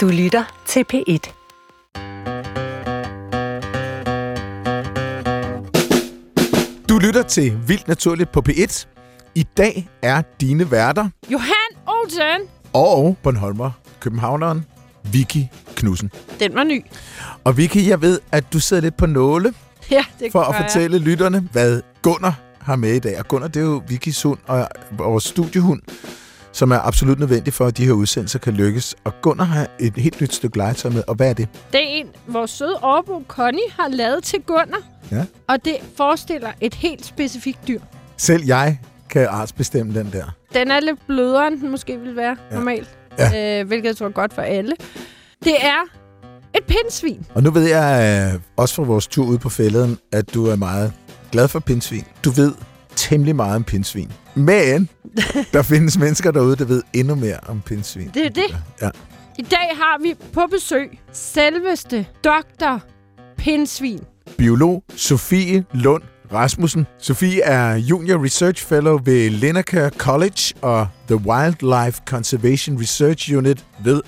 Du lytter til P1. Du lytter til Vildt Naturligt på P1. I dag er dine værter Johan Olsen. og Bornholmer, københavneren Vicky Knudsen. Den var ny. Og Vicky, jeg ved, at du sidder lidt på nåle Ja, det for at jeg. fortælle lytterne, hvad Gunnar har med i dag. Og Gunnar, det er jo Vickys hund og vores studiehund, som er absolut nødvendig for, at de her udsendelser kan lykkes. Og Gunnar har et helt nyt stykke legetøj med, og hvad er det? Det er en, vores søde overbo Connie har lavet til Gunnar. Ja. Og det forestiller et helt specifikt dyr. Selv jeg kan artsbestemme den der. Den er lidt blødere, end den måske ville være Ja. normalt. Ja. Øh, hvilket jeg tror er godt for alle. Det er et pindsvin. Og nu ved jeg øh, også fra vores tur ude på fælleden, at du er meget glad for pindsvin. Du ved temmelig meget om pindsvin. Men der findes mennesker derude, der ved endnu mere om pindsvin. Det er det. Ja. I dag har vi på besøg selveste Dr. Pindsvin. Biolog Sofie Lund Rasmussen. Sofie er Junior Research Fellow ved Lineker College og The Wildlife Conservation Research Unit ved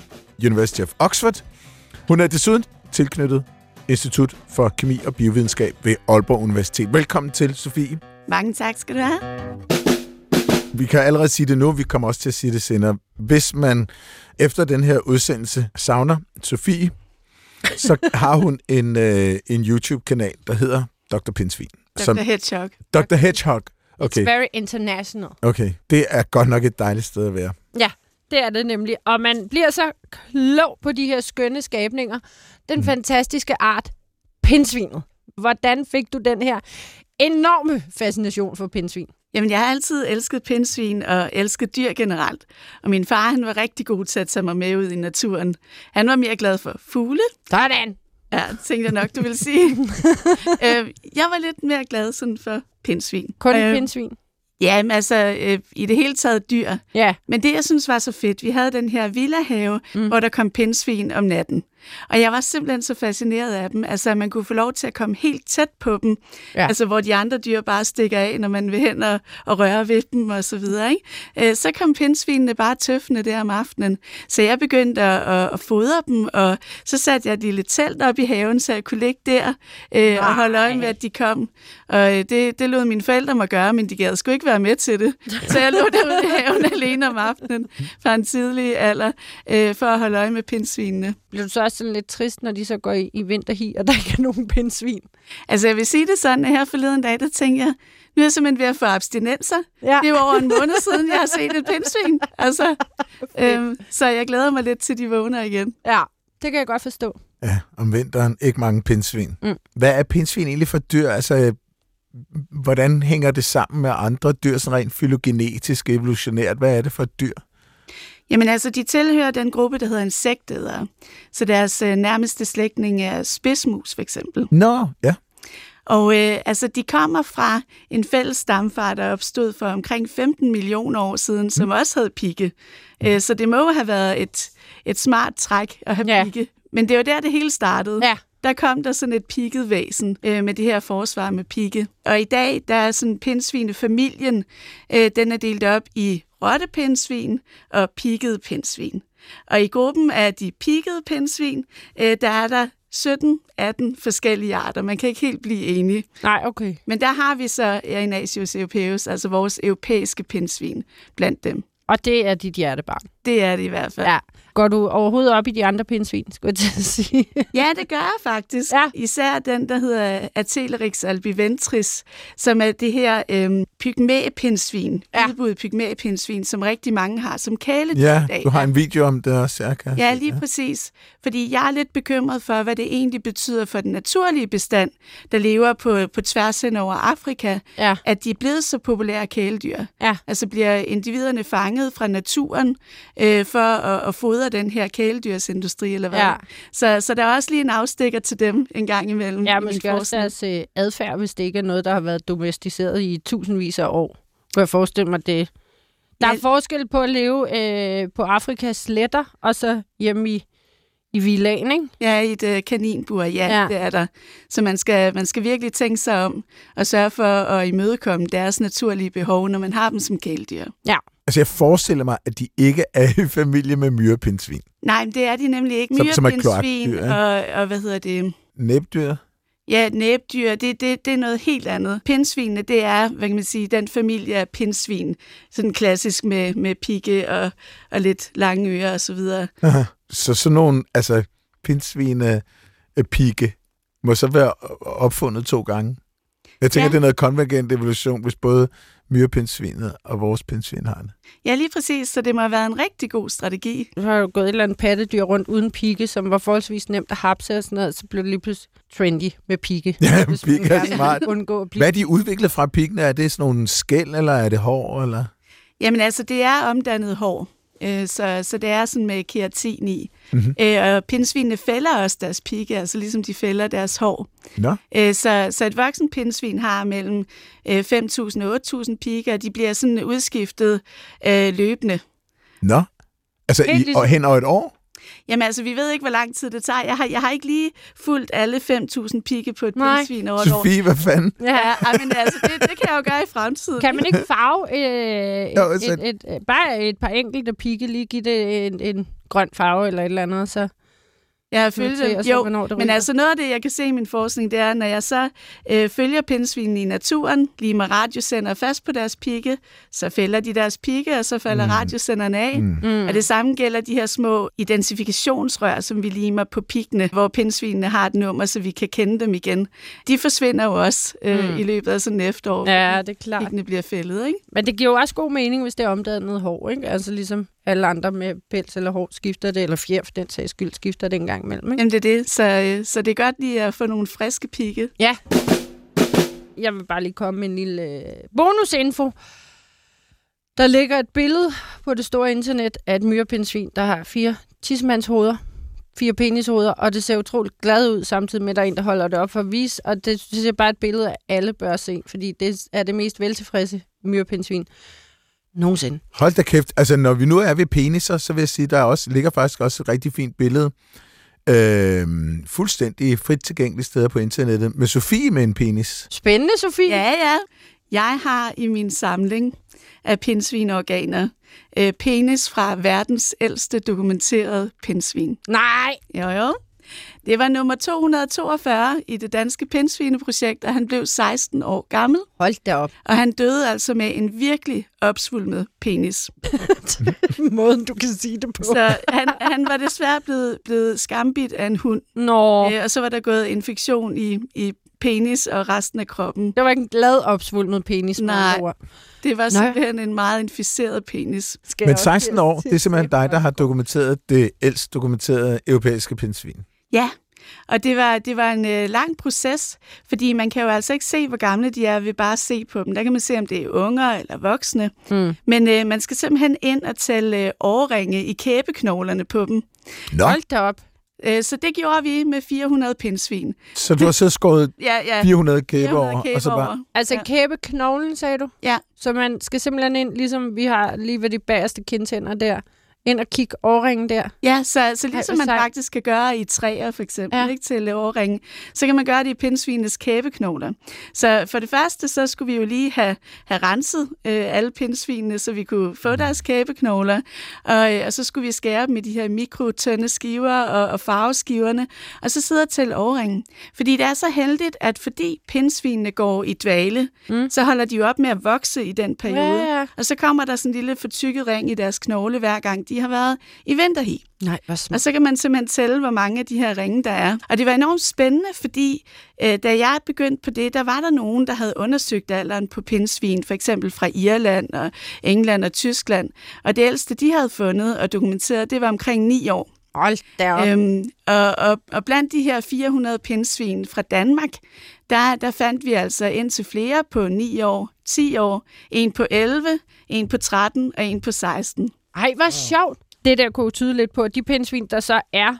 University of Oxford. Hun er desuden tilknyttet Institut for Kemi og Biovidenskab ved Aalborg Universitet. Velkommen til, Sofie. Mange tak skal du have. Vi kan allerede sige det nu, vi kommer også til at sige det senere. Hvis man efter den her udsendelse savner Sofie, så har hun en, øh, en YouTube-kanal, der hedder Dr. Pindsvin. Dr. Hedgehog. Dr. Hedgehog. Okay. It's very international. okay, det er godt nok et dejligt sted at være. Ja, det er det nemlig. Og man bliver så klog på de her skønne skabninger. Den mm. fantastiske art, pindsvinet. Hvordan fik du den her enorme fascination for pindsvin? Jamen, jeg har altid elsket pindsvin og elsket dyr generelt. Og min far, han var rigtig god til at tage mig med ud i naturen. Han var mere glad for fugle. Sådan! Ja, tænkte jeg nok, du vil sige. øh, jeg var lidt mere glad sådan for pindsvin. Kun Øh, øh. pindsvin. Ja, men altså, øh, i det hele taget dyr. Ja. Men det, jeg synes var så fedt, vi havde den her villahave, mm. hvor der kom pindsvin om natten. Og jeg var simpelthen så fascineret af dem. Altså, at man kunne få lov til at komme helt tæt på dem. Ja. Altså, hvor de andre dyr bare stikker af, når man vil hen og, og røre ved dem og så videre. Ikke? Øh, så kom pindsvinene bare tøffende der om aftenen. Så jeg begyndte at, at, at fodre dem, og så satte jeg et lille telt op i haven, så jeg kunne ligge der øh, og holde øje med, at de kom. Og øh, det, det lod mine forældre mig gøre, men de gad sgu ikke være med til det. Så jeg lå derude i haven alene om aftenen fra en tidlig alder, øh, for at holde øje med pindsvinene. Bliver du så også sådan lidt trist, når de så går i, i vinterhi, og der ikke er nogen pindsvin? Altså, jeg vil sige det sådan, at her forleden dag, der tænker jeg, nu er jeg simpelthen ved at få abstinenser. Ja. Det er jo over en måned siden, jeg har set et pindsvin. Altså, øhm, så jeg glæder mig lidt til, de vågner igen. Ja, det kan jeg godt forstå. Ja, om vinteren ikke mange pindsvin. Mm. Hvad er pindsvin egentlig for dyr? Altså, øh, hvordan hænger det sammen med andre dyr, sådan rent fylogenetisk, evolutionært? Hvad er det for et dyr? Jamen altså, de tilhører den gruppe, der hedder insektædere. Så deres øh, nærmeste slægtning er spidsmus, for eksempel. Nå, ja. Og øh, altså, de kommer fra en fælles stamfar, der opstod for omkring 15 millioner år siden, som også havde pigge. Øh, så det må have været et, et smart træk at have Ja. pigge. Men det var der, det hele startede. Ja. Der kom der sådan et pigget væsen øh, med det her forsvar med pigge. Og i dag, der er sådan pindsvinefamilien, øh, den er delt op i rottepindsvin og piggede pindsvin. Og i gruppen af de piggede pindsvin, øh, der er der 17-18 forskellige arter. Man kan ikke helt blive enige. Nej, okay. Men der har vi så Erinasius europaeus, altså vores europæiske pindsvin blandt dem. Og det er dit hjertebarn. Det er det i hvert fald. Ja. Går du overhovedet op i de andre pindsvin, skulle jeg til at sige? Ja, det gør jeg faktisk. Ja. Især den, der hedder Atelerix albiventris, som er det her øhm, pygmæpindsvin, Ja. ja. udbuddet pygmæpindsvin, som rigtig mange har som kæledyr Ja, i dag. du har en video om det også, ja. Kan Ja, lige præcis. Fordi jeg er lidt bekymret for, hvad det egentlig betyder for den naturlige bestand, der lever på, på tværs hen over Afrika, Ja. at de er blevet så populære kæledyr. Ja. Altså bliver individerne fanget fra naturen øh, for at, at fodre den her kæledyrsindustri, eller hvad? Ja. Så, så der er også lige en afstikker til dem en gang imellem. Ja, måske også deres øh, adfærd, hvis det ikke er noget, der har været domesticeret i tusindvis af år. Kunne jeg forestille mig det? Der er forskel på at leve øh, på Afrikas sletter, og så hjemme i, i villaen, ikke? Ja, i et øh, kaninbur, ja, Ja. ja, det er der. Så man skal, man skal virkelig tænke sig om og sørge for at imødekomme deres naturlige behov, når man har dem som kæledyr. Ja. Altså, jeg forestiller mig, at de ikke er i familie med myrepindsvin. Nej, men det er de nemlig ikke. Myrepindsvin ja. og, og hvad hedder det? Næbdyr? Ja, næbdyr, det, det, det er noget helt andet. Pindsvinene, det er, hvad kan man sige, den familie af pindsvin. Sådan klassisk med, med pigge og, og lidt lange ører og så videre. Aha. Så sådan nogle, altså, pindsvine øh, pigge må så være opfundet to gange. Jeg tænker, ja. det er noget konvergent evolution, hvis både myrepindsvinet og vores pindsvin har det. Ja, lige præcis, så det må have været en rigtig god strategi. Der har jo gået et eller andet pattedyr rundt uden pigge, som var forholdsvis nemt at hapse og sådan noget, så blev det lige pludselig trendy med pigge. Ja, pigge er smart. Undgå at blive Hvad er de udviklet fra piggene? Er det sådan nogle skæld, eller er det hår? Eller? Jamen altså, det er omdannet hår. Øh, Så, så det er sådan med keratin i. Mhm. Øh, Og pindsvinene fælder også deres pigge, altså ligesom de fælder deres hår. Nå, Øh, Så, så et voksen pindsvin har mellem øh, 5.000 og 8.000 pigge, og de bliver sådan udskiftet øh, løbende. nå. Altså, Helt i, ligesom- og hen over et år? Jamen altså, vi ved ikke, hvor lang tid det tager. Jeg har, jeg har ikke lige fulgt alle 5.000 pigge på et pindsvin over et år. Sofie, hvad fanden? Ja. Ja, men altså, det, det kan jeg jo gøre i fremtiden. Kan man ikke farve øh, Jo, et, så- et, et, et, bare et par enkelte pigge, lige give det en, en grøn farve eller et eller andet, så Jeg dem. sig, Jo, hvornår det men ryger. altså noget af det, jeg kan se i min forskning, det er, når jeg så øh, følger pindsvinene i naturen, lige med radiosender fast på deres pigge, så fælder de deres pigge, og så falder mm. radiosenderne af. Mm. Mm. Og det samme gælder de her små identifikationsrør, som vi limer på piggene, hvor pindsvinene har et nummer, så vi kan kende dem igen. De forsvinder jo også øh, Mm. i løbet af sådan et efterår, Ja, det er klart. piggene bliver fældet, ikke? Men det giver jo også god mening, hvis det er omdannet hår, ikke? Altså ligesom alle andre med pels eller hår skifter det, eller fjer for den sags skyld skifter det en gang imellem, ikke? Jamen det er det, så, øh, så det er godt lige at få nogle friske pigge. Ja. Jeg vil bare lige komme med en lille øh, bonusinfo. Der ligger et billede på det store internet af et myrepindsvin, der har fire tissemandshoveder, fire penishoveder, og det ser utroligt glad ud, samtidig med, at der er en, der holder det op for at vise. Og det synes jeg bare er et billede, af alle bør se, fordi det er det mest veltilfredse myrepindsvin nogensinde. Hold da kæft. Altså, når vi nu er ved peniser, så vil jeg sige, der er også, ligger faktisk også et rigtig fint billede. Øh, fuldstændig frit tilgængelige steder på internettet med Sofie med en penis. Spændende, Sofie. Ja, ja. Jeg har i min samling af pindsvinorganer øh, penis fra verdens ældste dokumenterede pindsvin. Nej, Jo, jo. Det var nummer 242 i det danske pindsvineprojekt, og han blev 16 år gammel, hold da op. og han døde altså med en virkelig opsvulmet penis. Måden, du kan sige det på. Så han, han var desværre blevet, blevet skambit af en hund, Nå, øh, og så var der gået infektion i, i penis og resten af kroppen. det var ikke en glad opsvulmet penis. Nej. ord. Det var simpelthen en meget inficeret penis. Skal Men jeg også 16 til- år, det er simpelthen dig, der har dokumenteret det ældst dokumenterede europæiske pindsvin. Ja, og det var, det var en øh, lang proces, fordi man kan jo altså ikke se, hvor gamle de er ved bare at se på dem. Der kan man se, om det er unger eller voksne. Mm. Men øh, man skal simpelthen ind og tælle øh, årringe i kæbeknoglerne på dem. Nå, Hold da op. Øh, så det gjorde vi med 400 pindsvin. så du har så skåret Ja, ja. 400 kæber 400 over, og så bare... over. Altså ja. kæbeknoglen, sagde du? Ja. Så man skal simpelthen ind, ligesom vi har lige ved de bagerste kindtænder der, ind og kigge årringen der. Ja, så, så ligesom man faktisk kan gøre i træer for eksempel, ja. Ikke, til årringe, så kan man gøre det i pindsvinenes kæbeknogler. Så for det første, så skulle vi jo lige have, have renset øh, alle pindsvinene, så vi kunne få deres kæbeknogler, og, øh, og så skulle vi skære dem i de her mikrotynde skiver og, og farveskiverne, og så sidde og tælle årringen. Fordi det er så heldigt, at fordi pindsvinene går i dvale, mm. så holder de jo op med at vokse i den periode. Ja, ja. Og så kommer der sådan en lille fortykket ring i deres knogle, hver gang de har været i vinterhi. Nej, hvor Og smart. så kan man simpelthen tælle, hvor mange af de her ringe, der er. Og det var enormt spændende, fordi øh, da jeg begyndte på det, der var der nogen, der havde undersøgt alderen på pindsvin, for eksempel fra Irland og England og Tyskland. Og det ældste, de havde fundet og dokumenteret, det var omkring 9 år. Hold da op. Øhm, og, og, og blandt de her 400 pindsvin fra Danmark, der, der fandt vi altså indtil flere på 9 år, 10 år, en på 11, en på 13 og en på 16. Ej, hvor sjovt. Det der kunne tyde lidt på, at de pindsvin, der så er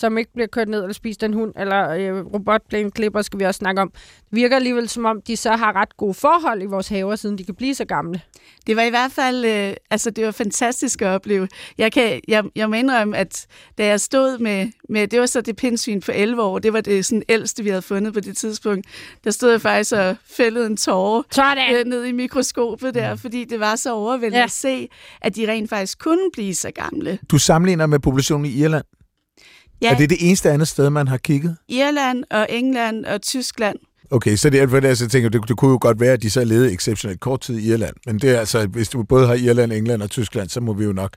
som ikke bliver kørt ned eller spist en hund, eller øh, robotplæneklipper skal vi også snakke om. Det virker alligevel som om, de så har ret gode forhold i vores haver, siden de kan blive så gamle. Det var i hvert fald, øh, altså det var fantastisk at opleve. Jeg, kan, jeg, jeg må indrømme, at da jeg stod med, med, det var så det pindsvin for 11 år, det var det sådan ældste, vi havde fundet på det tidspunkt, der stod jeg faktisk og fældede en tårer Sådan! øh, ned i mikroskopet der, fordi det var så overvældende ja. at se, at de rent faktisk kunne blive så gamle. Du sammenligner med populationen i Irland. Ja, Er det det eneste andet sted, man har kigget? Irland og England og Tyskland. Okay, så det er for det, altså, jeg tænker, det, det kunne jo godt være, at de så levede exceptionelt kort tid i Irland. Men det er altså, hvis du både har Irland, England og Tyskland, så må vi jo nok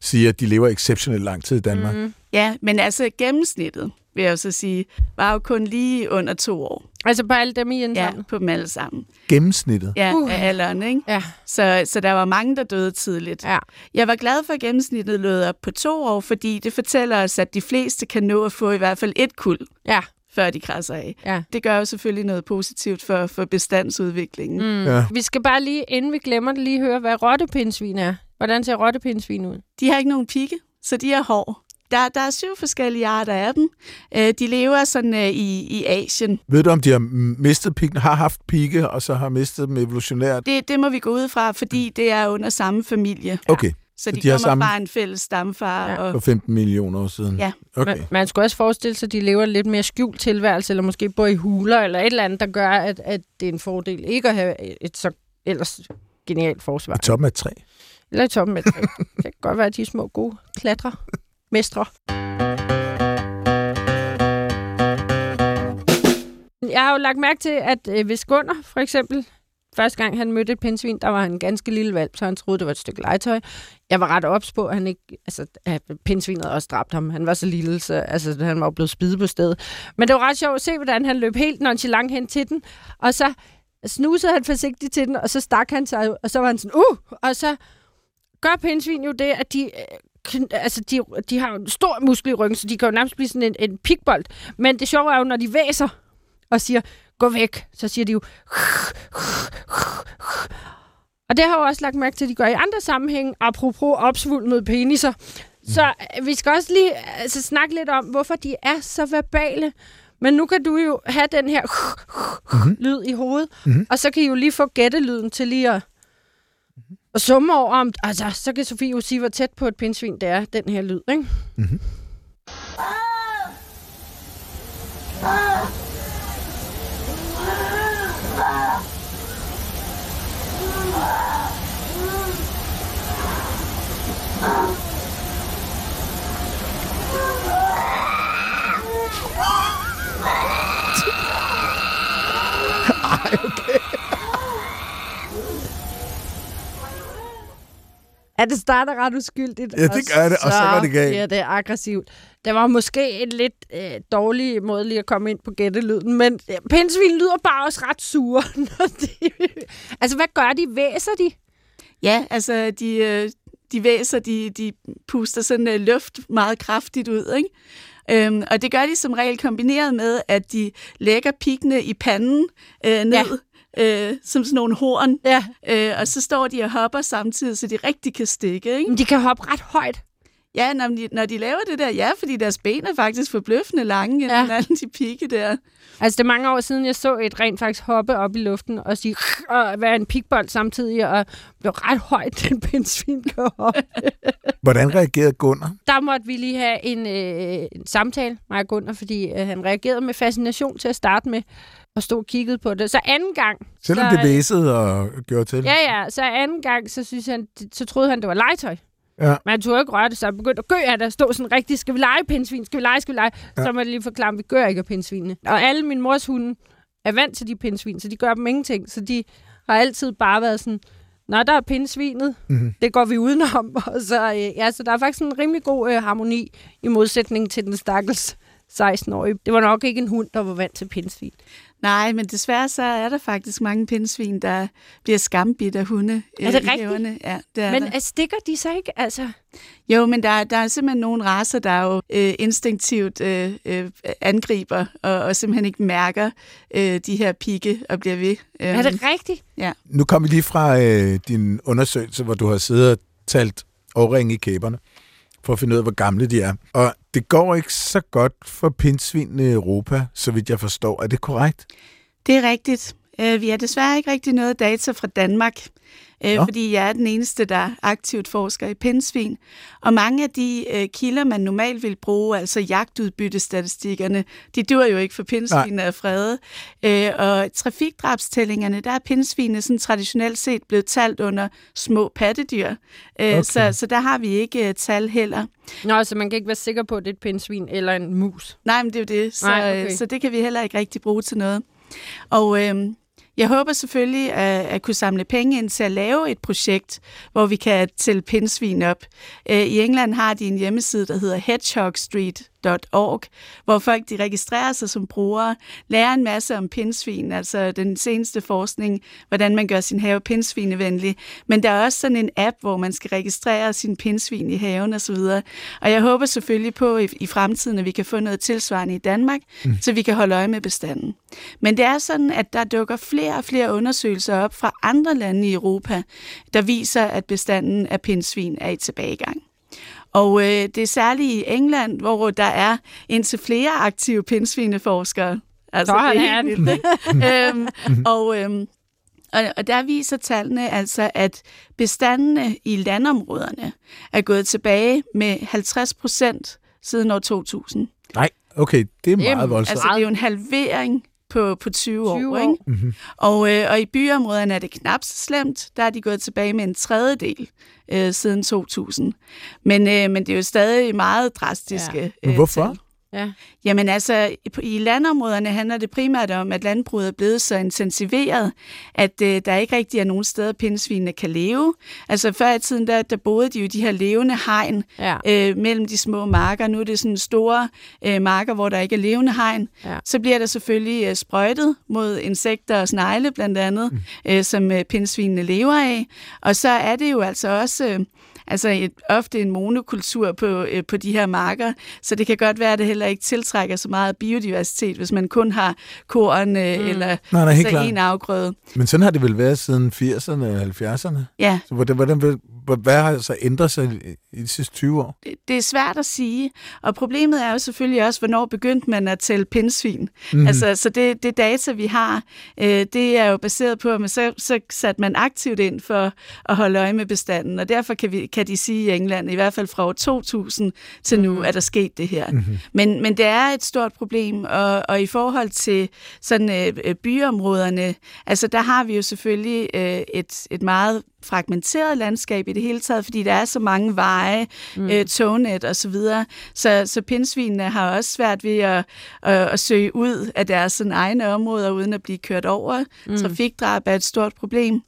sige, at de lever exceptionelt lang tid i Danmark. Mm. Ja, men altså gennemsnittet, vil jeg så sige, var jo kun lige under to år. Altså på alle dem i en Ja, sammen. på dem alle sammen. Gennemsnittet. Ja, Uh. af alderen, ikke? Ja. Så, så der var mange, der døde tidligt. ja. Jeg var glad for, at gennemsnittet lød op på to år, fordi det fortæller os, at de fleste kan nå at få i hvert fald et kuld, Ja. før de krasser af. Ja. Det gør jo selvfølgelig noget positivt for, for bestandsudviklingen. Mm. Ja. Vi skal bare lige, inden vi glemmer det, lige høre, hvad rottepindsvin er. Hvordan ser rottepindsvin ud? De har ikke nogen pigge, så de er hår. Der, der er syv forskellige arter af dem. Øh, de lever sådan øh, i, i Asien. Ved du, om de har mistet piggen, har haft pigge, og så har mistet dem evolutionært? Det, det må vi gå ud fra, fordi det er under samme familie. Okay, Så de, de har kommer samme- fra en fælles stamfar. Ja. Og, for 15 millioner år siden. Ja. Okay. Man, man skulle også forestille sig, at de lever lidt mere skjult tilværelse, eller måske bor i huler, eller et eller andet, der gør, at, at det er en fordel ikke at have et så ellers genialt forsvar. I toppen af et træ. Eller i toppen af et træ. Det kan godt være, at de er små, gode klatre. Mestre. Jeg har jo lagt mærke til, at øh, hvis Gunnar, for eksempel, første gang han mødte et pindsvin, der var han en ganske lille valp, så han troede, det var et stykke legetøj. Jeg var ret ops på, at han ikke, altså, at pindsvinet også dræbt ham. Han var så lille, så altså, han var blevet spidet på stedet. Men det var ret sjovt at se, hvordan han løb helt nonchalant hen til den, og så snusede han forsigtigt til den, og så stak han sig, og så var han sådan, uh, og så gør pindsvin jo det, at de, øh, altså de, de har en stor muskel i ryggen, så de kan jo nærmest blive sådan en, en pikbold. Men det sjove er jo, når de væser og siger, gå væk, så siger de jo... Og det har jeg jo også lagt mærke til, at de gør i andre sammenhænge, apropos opsvulmede peniser. Så øh, vi skal også lige altså, snakke lidt om, hvorfor de er så verbale. Men nu kan du jo have den her Mhm. lyd i hovedet, Mhm. og så kan I jo lige få gættelyden til lige at, at summe over, om, altså, så kan Sofie jo sige, hvor tæt på et pindsvin det er, den her lyd, ikke? Mhm. Ja, det starter ret uskyldigt. Ja, det gør det, og så går det galt. Ja, det er aggressivt. Det var måske en lidt øh, dårlig måde lige at komme ind på gættelyden, men øh, pindsvin lyder bare også ret sure. Når de, altså, hvad gør de? Væser de? Ja, altså de, øh, de væser, de, de puster sådan uh, luft meget kraftigt ud, ikke? Øhm, og det gør de som regel kombineret med, at de lægger piggene i panden øh, ned, ja. Øh, som sådan nogle horn, Ja. øh, og så står de og hopper samtidig, så de rigtig kan stikke, ikke? Men de kan hoppe ret højt. Ja, når de, når de laver det der, ja, fordi deres ben er faktisk forbløffende lange, Ja. end alle de pigge der. Altså, det er mange år siden, jeg så et rent faktisk hoppe op i luften og sige, og være en pikbold samtidig, og blev ret højt, den pindsvin kan hoppe. Hvordan reagerede Gunnar? Der måtte vi lige have en, øh, en samtale, mig og Gunnar, fordi øh, han reagerede med fascination til at starte med, og stod og kiggede på det. Så anden gang... Selvom så, det væsede og gjorde til? Ja, ja. Så anden gang, så, synes han, så troede han, det var legetøj. Ja. Men han turde ikke røre det, så han begyndte at gø af det og stå sådan rigtig, skal vi lege pindsvin, skal vi lege, skal vi lege? Ja. Så må jeg lige forklare, at vi gør ikke af pindsvinene. Og alle min mors hunde er vant til de pindsvin, så de gør dem ingenting. Så de har altid bare været sådan, Nå, der er pindsvinet, Mhm. det går vi udenom. Og så, øh, ja, så der er faktisk en rimelig god øh, harmoni i modsætning til den stakkels 16-årige. Det var nok ikke en hund, der var vant til pindsvin. Nej, men desværre så er der faktisk mange pindsvin, der bliver skambidt af hunde. Er det øh, i rigtigt? haverne. Ja, det er Men der. stikker de så ikke? Altså, Jo, men der, der er simpelthen nogle raser, der jo øh, instinktivt øh, øh, angriber og, og simpelthen ikke mærker øh, de her pigge og bliver ved. Øh, er det rigtigt? Nu kom vi lige fra øh, din undersøgelse, hvor du har siddet og talt årringe i kæberne, for at finde ud af, hvor gamle de er. Og det går ikke så godt for pindsvinene i Europa, så vidt jeg forstår. Er det korrekt? Det er rigtigt. Øh, vi har desværre ikke rigtig noget data fra Danmark, øh, fordi jeg er den eneste, der aktivt forsker i pindsvin. Og mange af de øh, kilder, man normalt vil bruge, altså jagtudbyttestatistikkerne, de dur jo ikke for pindsvinene er fredet. Øh, og trafikdrabstællingerne, der er pindsvinene sådan traditionelt set blevet talt under små pattedyr. Øh, Okay. så, så der har vi ikke øh, tal heller. Nå, så man kan ikke være sikker på, at det er et pindsvin eller en mus. Nej, men det er jo det. Så, Nej, okay. okay. så det kan vi heller ikke rigtig bruge til noget. Og øh, jeg håber selvfølgelig at, at kunne samle penge ind til at lave et projekt, hvor vi kan tælle pindsvin op. Øh, I England har de en hjemmeside, der hedder hedgehogstreet.org, hvor folk de registrerer sig som brugere, lærer en masse om pindsvin, altså den seneste forskning, hvordan man gør sin have pindsvinevenlig. Men der er også sådan en app, hvor man skal registrere sin pindsvin i haven osv. Og jeg håber selvfølgelig på i, i fremtiden, at vi kan få noget tilsvarende i Danmark, mm. så vi kan holde øje med bestanden. Men det er sådan, at der dukker flere og flere undersøgelser op fra andre lande i Europa, der viser, at bestanden af pindsvin er i tilbagegang. Og øh, det er særligt i England, hvor der er indtil flere aktive pindsvineforskere. Altså, det er helt vildt, øhm, og, øhm, og, og der viser tallene altså, at bestandene i landområderne er gået tilbage med 50 procent siden år 2000. Nej, okay, det er Det er meget voldsomt. Altså, det er jo en halvering på, på 20, 20 år. år. Ikke? Mhm. Og, øh, og i byområderne er det knap så slemt. Der er de gået tilbage med en tredjedel øh, siden 2000. Men, øh, men det er jo stadig meget drastiske Ja. Men øh, hvorfor? tal. Ja. Jamen altså, i landområderne handler det primært om, at landbruget er blevet så intensiveret, at øh, der ikke rigtig er nogen steder, pindsvinene kan leve. Altså før i tiden, der, der boede de jo i de her levende hegn Ja. øh, mellem de små marker. Nu er det sådan store øh, marker, hvor der ikke er levende hegn. Ja. Så bliver der selvfølgelig øh, sprøjtet mod insekter og snegle blandt andet, mm. øh, som øh, pindsvinene lever af. Og så er det jo altså også... Øh, Altså et, ofte en monokultur på, øh, på de her marker, så det kan godt være, at det heller ikke tiltrækker så meget biodiversitet, hvis man kun har korn øh, mm. eller Nej, nej, helt altså klart. en afgrøde. Men sådan har det vel været siden 80'erne og 70'erne? Ja, Så hvordan, hvordan, hvad har så ændret sig i, de sidste 20 år? det- det er svært at sige, og problemet er jo selvfølgelig også, hvornår begyndte man at tælle pindsvin. Mhm. Mm. Altså, så det, det data, vi har, øh, det er jo baseret på, at man så, så satte man aktivt ind for at holde øje med bestanden, og derfor kan, vi, kan de sige i England, i hvert fald fra år 2000 til nu, er der sket det her. Mm-hmm. Men, men det er et stort problem, og, og i forhold til sådan øh, øh, byområderne, altså der har vi jo selvfølgelig øh, et, et meget fragmenteret landskab i det hele taget, fordi der er så mange veje, mm. øh, tognet og så videre. Så, så pindsvinene har også svært ved at, at, at søge ud af deres sådan, egne områder, uden at blive kørt over. Mm. Trafikdrab er et stort problem.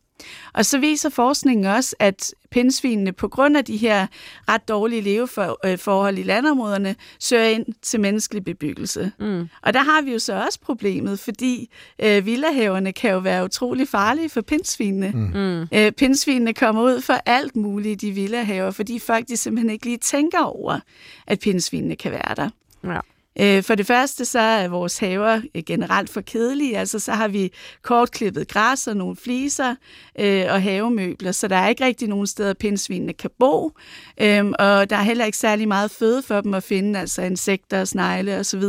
Og så viser forskningen også, at pindsvinene på grund af de her ret dårlige leveforhold i landområderne søger ind til menneskelig bebyggelse. Mm. Og der har vi jo så også problemet, fordi øh, villahaverne kan jo være utrolig farlige for pindsvinene. Mm. Øh, pindsvinene kommer ud for alt muligt i de villahaver, fordi folk de simpelthen ikke lige tænker over, at pindsvinene kan være der. Ja. Øh, For det første, så er vores haver øh, generelt for kedelige. Altså, så har vi kortklippet græs og nogle fliser øh, og havemøbler, så der er ikke rigtig nogen steder, pindsvinene kan bo. Øhm, og der er heller ikke særlig meget føde for dem at finde, altså insekter, snegle osv.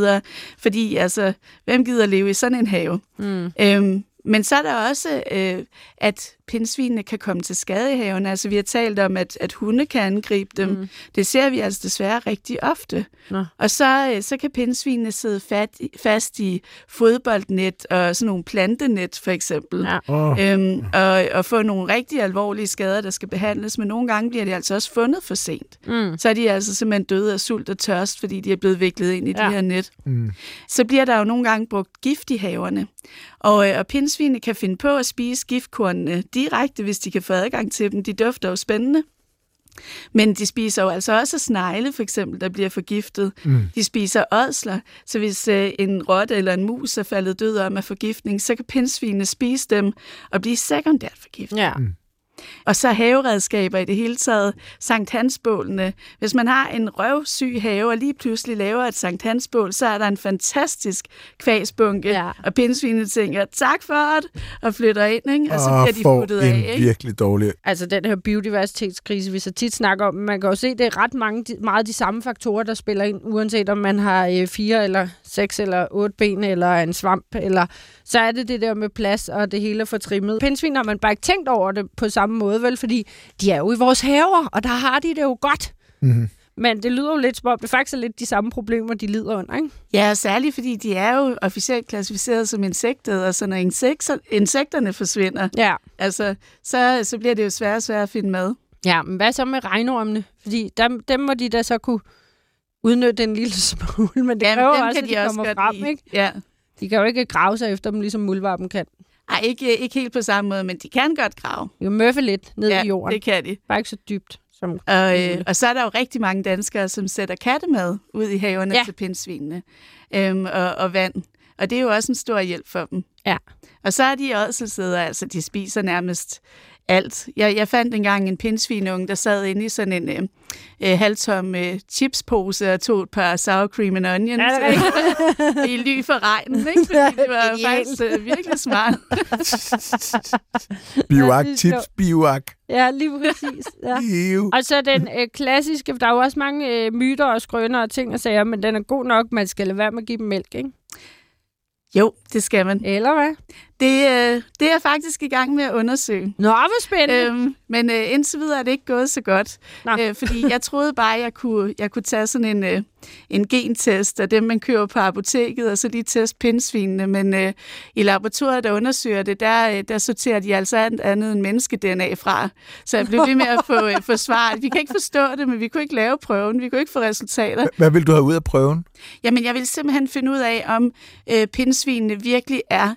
Fordi, altså, hvem gider leve i sådan en have? Mm. Øhm, men så er der også, øh, at pindsvinene kan komme til skade i haven. Altså, vi har talt om, at, at hunde kan angribe dem. Mm. Det ser vi altså desværre rigtig ofte. Nå. Og så, øh, så kan pindsvinene sidde fat, fast i fodboldnet og sådan nogle plantenet, for eksempel. Ja. Oh. Øhm, og, og få nogle rigtig alvorlige skader, der skal behandles, men nogle gange bliver de altså også fundet for sent. Mm. Så er de altså simpelthen døde af sult og tørst, fordi de er blevet viklet ind i ja. De her net Mm. så bliver der jo nogle gange brugt gift i haverne. Og, øh, og pindsvinene kan finde på at spise giftkornene direkte, hvis de kan få adgang til dem. De dufter jo spændende. Men de spiser jo altså også snegle, for eksempel, der bliver forgiftet. Mm. De spiser ådsler, så hvis øh, en rotte eller en mus er faldet død om af forgiftning, så kan pindsvinene spise dem og blive sekundært forgiftet. Ja. Og så haveredskaber i det hele taget. Sankt Hansbålene. Hvis man har en røvsyg have, og lige pludselig laver et Sankt Hansbål, så er der en fantastisk kvæsbunke. Ja. Og pindsvinene tænker, tak for det, og flytter ind, ikke? og så bliver de puttet af. Ikke? virkelig dårlig... Altså den her biodiversitetskrise, vi så tit snakker om, man kan jo se, det er ret mange, de- meget de samme faktorer, der spiller ind, uanset om man har øh, fire eller seks eller otte ben, eller en svamp, eller så er det det der med plads, og det hele er for trimmet. Pindsvin har man bare ikke tænkt over det på samme måde, vel, fordi de er jo i vores haver, og der har de det jo godt. Mm-hmm. Men det lyder jo lidt som om, det faktisk er lidt de samme problemer, de lider under, ikke? Ja, og særligt fordi de er jo officielt klassificeret som insekter, og så når insekter, insekterne forsvinder, Ja. altså, så, så bliver det jo svært og svært at finde mad. Ja, men hvad så med regnormene? Fordi dem, dem må de da så kunne udnytte en lille smule, men det Jamen, kræver også, kan at de de, også kommer frem, lide. ikke? Ja. De kan jo ikke grave sig efter dem, ligesom muldvarpen kan. Ej, ikke, ikke helt på samme måde, men de kan godt grave. De kan møffe lidt ned ja, i jorden. det kan de. Bare ikke så dybt. Som Og, øh, og så er der jo rigtig mange danskere, som sætter kattemad ud i haverne Ja. ja. til pindsvinene øhm, og, og vand. Og det er jo også en stor hjælp for dem. Ja. Og så er de ådselsæder, altså de spiser nærmest alt. Jeg, jeg fandt engang en pindsvinunge, der sad inde i sådan en øh, øh, halvtom øh, chipspose og tog et par sour cream and onions det øh, i ly for regnen, ikke? Fordi det var faktisk øh, virkelig smart. Er chips, bioak. Ja, lige præcis. Ja. Og så den øh, klassiske, der er jo også mange øh, myter og skrøner og ting og sager, men den er god nok, man skal lade være med at give dem mælk, ikke? Jo, det skal man. Eller hvad? Det, øh, det er jeg faktisk i gang med at undersøge. Nå, hvor spændende. Øhm, men øh, indtil videre er det ikke gået så godt. Nå. Øh, fordi jeg troede bare, at jeg kunne, jeg kunne tage sådan en, øh, en gentest af dem, man køber på apoteket, og så lige teste pindsvinene. Men øh, i laboratoriet, der undersøger det, der, øh, der sorterer de altså alt andet end menneske-DNA fra. Så jeg blev ved med at få, øh, få svar. Vi kan ikke forstå det, men vi kunne ikke lave prøven. Vi kunne ikke få resultater. Hvad vil du have ud af prøven? Jamen, jeg vil simpelthen finde ud af, om øh, pindsvinene virkelig er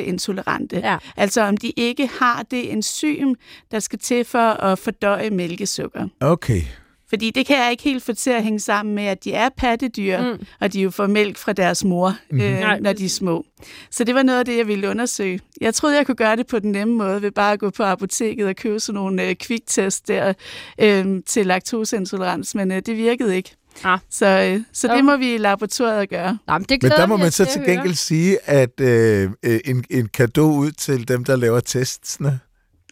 laktoseintolerante. Ja. Altså om de ikke har det enzym, der skal til for at fordøje mælkesukker. Okay. Fordi det kan jeg ikke helt få til at hænge sammen med, at de er pattedyr, Mm. mm. og de jo får mælk fra deres mor, Mhm. øh, Nej, når de er små. Så det var noget af det, jeg ville undersøge. Jeg troede, jeg kunne gøre det på den nemme måde, ved bare at gå på apoteket og købe sådan nogle øh, kviktest der øh, til laktoseintolerans, men øh, det virkede ikke. Ah. Så, øh, så det må vi i laboratoriet gøre. Nå, men det Men der må man så til at høre. gengæld sige, at øh, øh, en, en gave ud til dem, der laver testsene.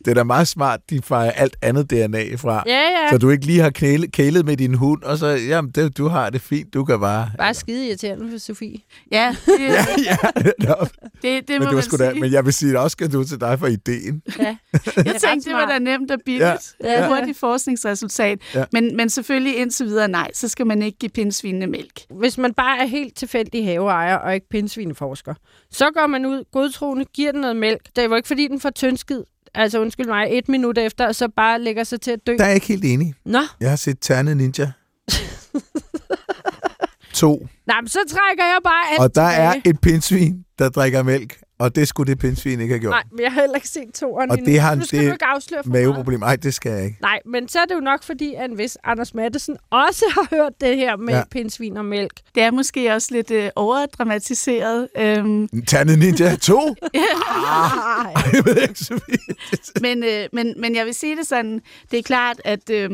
Det er da meget smart, de fejrer alt andet DNA fra. Ja, ja. Så du ikke lige har kælet, kælet med din hund, og så, jamen, det, du har det fint, du kan bare... Bare skide irriterende for Sofie. Ja, det, Ja, ja, nå, det, det men må det var sgu da, men jeg vil sige også skal du til dig for ideen. Ja. Jeg tænkte, det var da nemt og billigt. Ja. Ja. Hurtigt forskningsresultat. Ja. Men, men selvfølgelig indtil videre nej, så skal man ikke give pindsvinene mælk. Hvis man bare er helt tilfældig haveejer og ikke pindsvineforsker, så går man ud godtroende, giver den noget mælk. Det er jo ikke, fordi den får tyndskid, altså undskyld mig, et minut efter, og så bare lægger sig til at dø. Der er jeg ikke helt enig. Nå, Jeg har set Ternet Ninja. to. Nej, men så trækker jeg bare alt Og der tilbage. er et pindsvin, der drikker mælk. Og det skulle det pindsvin ikke have gjort. Nej, men jeg har heller ikke set toeren Og endnu. det har- Nu skal det- du ikke afsløre for. Maveproblem. Nej, det skal jeg ikke. Nej, men så er det jo nok fordi, at en vis Anders Mattesen også har hørt det her med Ja. ja. pindsvin og mælk. Det er måske også lidt øh, overdramatiseret. Øhm, Ternet Ninja 2? Ej. Jeg ved ikke, Sofie. men, øh, men, men jeg vil sige det sådan, det er klart, at... Øh,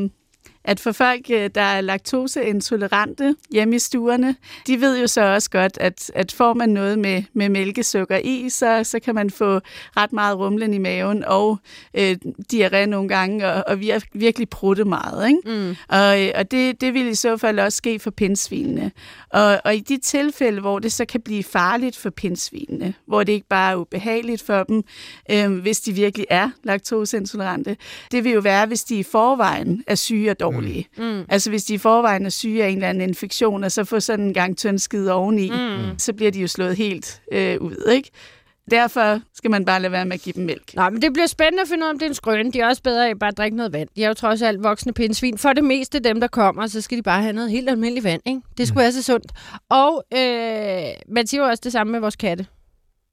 at for folk, øh, der er laktoseintolerante hjemme i stuerne, de ved jo så også godt, at, at får man noget med, med mælkesukker i, så, så kan man få ret meget rumlen i maven og øh, diarré nogle gange, og, og vir- virkelig prutte meget. Ikke? Mm. Og, øh, og det, det vil i så fald også ske for pindsvinene. Og, og i de tilfælde, hvor det så kan blive farligt for pindsvinene, hvor det ikke bare er ubehageligt for dem, øh, hvis de virkelig er laktoseintolerante, det vil jo være, hvis de i forvejen er syge og dårlige. Mm. Altså hvis de i forvejen er syge af en eller anden infektion, og så får sådan en gang tyndskid oveni, Mm. så bliver de jo slået helt øh, ud, ikke? Derfor skal man bare lade være med at give dem mælk. Nå, men det bliver spændende at finde ud af, om det er en skrøne. De er også bedre af bare at drikke noget vand. De er jo trods alt voksne pindsvin. For det meste dem, der kommer, så skal de bare have noget helt almindeligt vand. Ikke? Det skulle være så sundt. Og øh, man siger jo også det samme med vores katte.